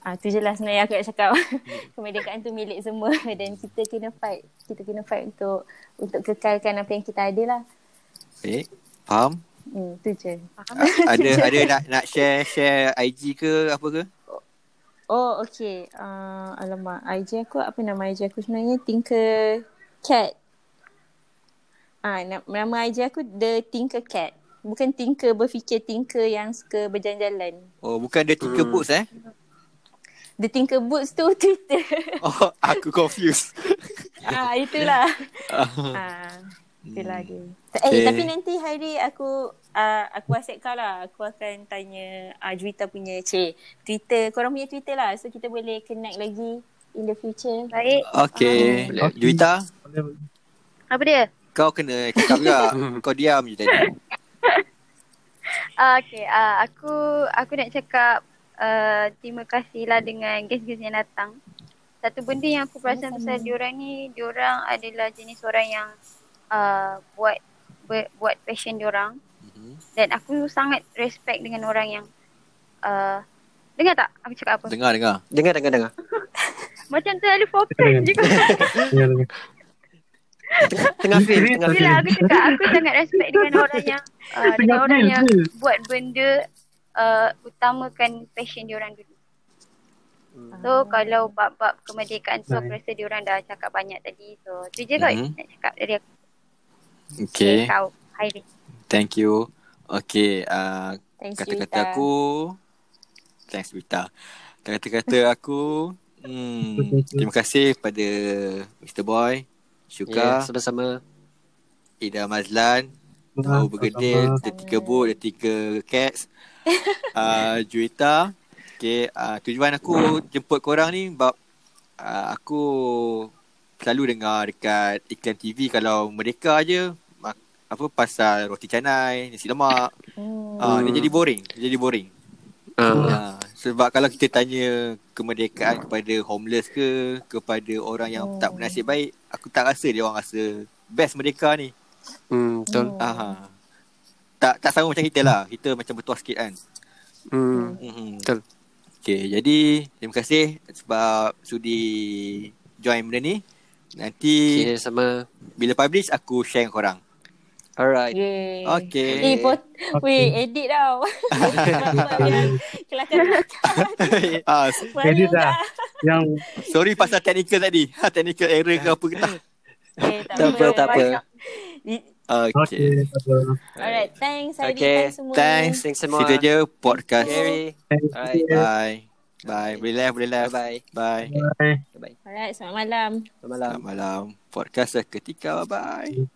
Ah tu je lah sebenarnya aku nak cakap. <laughs> Kemerdekaan tu milik semua <laughs> dan kita kena fight. Kita kena fight untuk untuk kekalkan apa yang kita ada lah. Eh, faham? Hmm, tu je. A- ada <laughs> ada nak nak share share IG ke apa ke? Oh, okay. Uh, alamak, IG aku, apa nama IG aku sebenarnya? Tinker Cat. Ah, na- nama IG aku The Tinker Cat. Bukan Tinker berfikir Tinker yang suka berjalan-jalan. Oh, bukan dia Tinker Hmm. Boots eh? The Tinker Boots tu <laughs> Twitter. Oh, aku confused. <laughs> ah, itulah. Ah. <laughs> ah, itulah dia. Okay. Eh, tapi nanti hari aku uh, aku WhatsApp kau lah. Aku akan tanya uh, Juwita punya cik Twitter. Korang punya Twitter lah. So kita boleh connect lagi in the future. Baik. Okay. Boleh. Juwita, Apa dia? Kau kena cakap juga. <laughs> kau diam je tadi. Uh, okay, uh, aku aku nak cakap uh, terima kasihlah dengan guest-guest yang datang. Satu benda yang aku perasan pasal diorang ni, diorang adalah jenis orang yang uh, buat ber, buat passion diorang. Mhm. Dan aku sangat respect dengan orang yang uh, dengar tak aku cakap apa? Dengar, dengar. Dengar, dengar, dengar. <laughs> Macam terlalu fokus juga. Dengar, <laughs> dengar. Tengah feel, tengah. Bila aku cakap aku sangat respect dengan orang yang uh, dengan orang yang buat benda uh, utamakan passion diorang dulu. So kalau bab-bab kemerdekaan tu aku rasa diorang dah cakap banyak tadi. So tu je kot Mhm. nak cakap dari aku. Okay. Kau. Hairi. Thank you. Okay. Uh, Thanks, kata-kata Juwita. aku. Thanks, Juwita. Kata-kata aku. Hmm, terima kasih pada Mr. Boy. Ya, Syuka. sama-sama. Ida Mazlan. Ah, Tahu bergedil. sama-sama. The tiga boot, the tiga cats. uh, <laughs> Juwita. Okay, uh, tujuan aku jemput korang ni sebab uh, aku selalu dengar dekat iklan TV kalau mereka je mak, apa pasal roti canai, nasi lemak. Hmm. Ah, dia jadi boring, dia jadi boring. Ah. Ah, sebab kalau kita tanya kemerdekaan kepada homeless ke, kepada orang yang tak bernasib baik, aku tak rasa dia orang rasa best merdeka ni. Hmm, betul. Aha. Tak tak sama macam kita lah. Kita macam bertuah sikit kan. Hmm, Mm-hmm. betul. Okay, jadi terima kasih sebab sudi join benda ni. Nanti Okay, sama. bila publish aku share dengan korang. Alright. Yay. Okay. Eh, pot, weh, edit tau. <laughs> Kelakar <laughs> ah, Edit lah. Yang sorry pasal technical tadi. Ha, <laughs> technical error ke apa ke tak. Eh, tak, Tak apa, tak apa. Okay. Okay. Alright, thanks Heidi, Okay, thanks semua. Thanks. Thanks semua. Situ je podcast. Gary. Alright. Bye. Bye. Boleh live, boleh live. Bye-bye. Bye. Bye. Bye-bye. Alright, selamat malam. Selamat malam. Selamat malam. Podcast seketika. Bye-bye.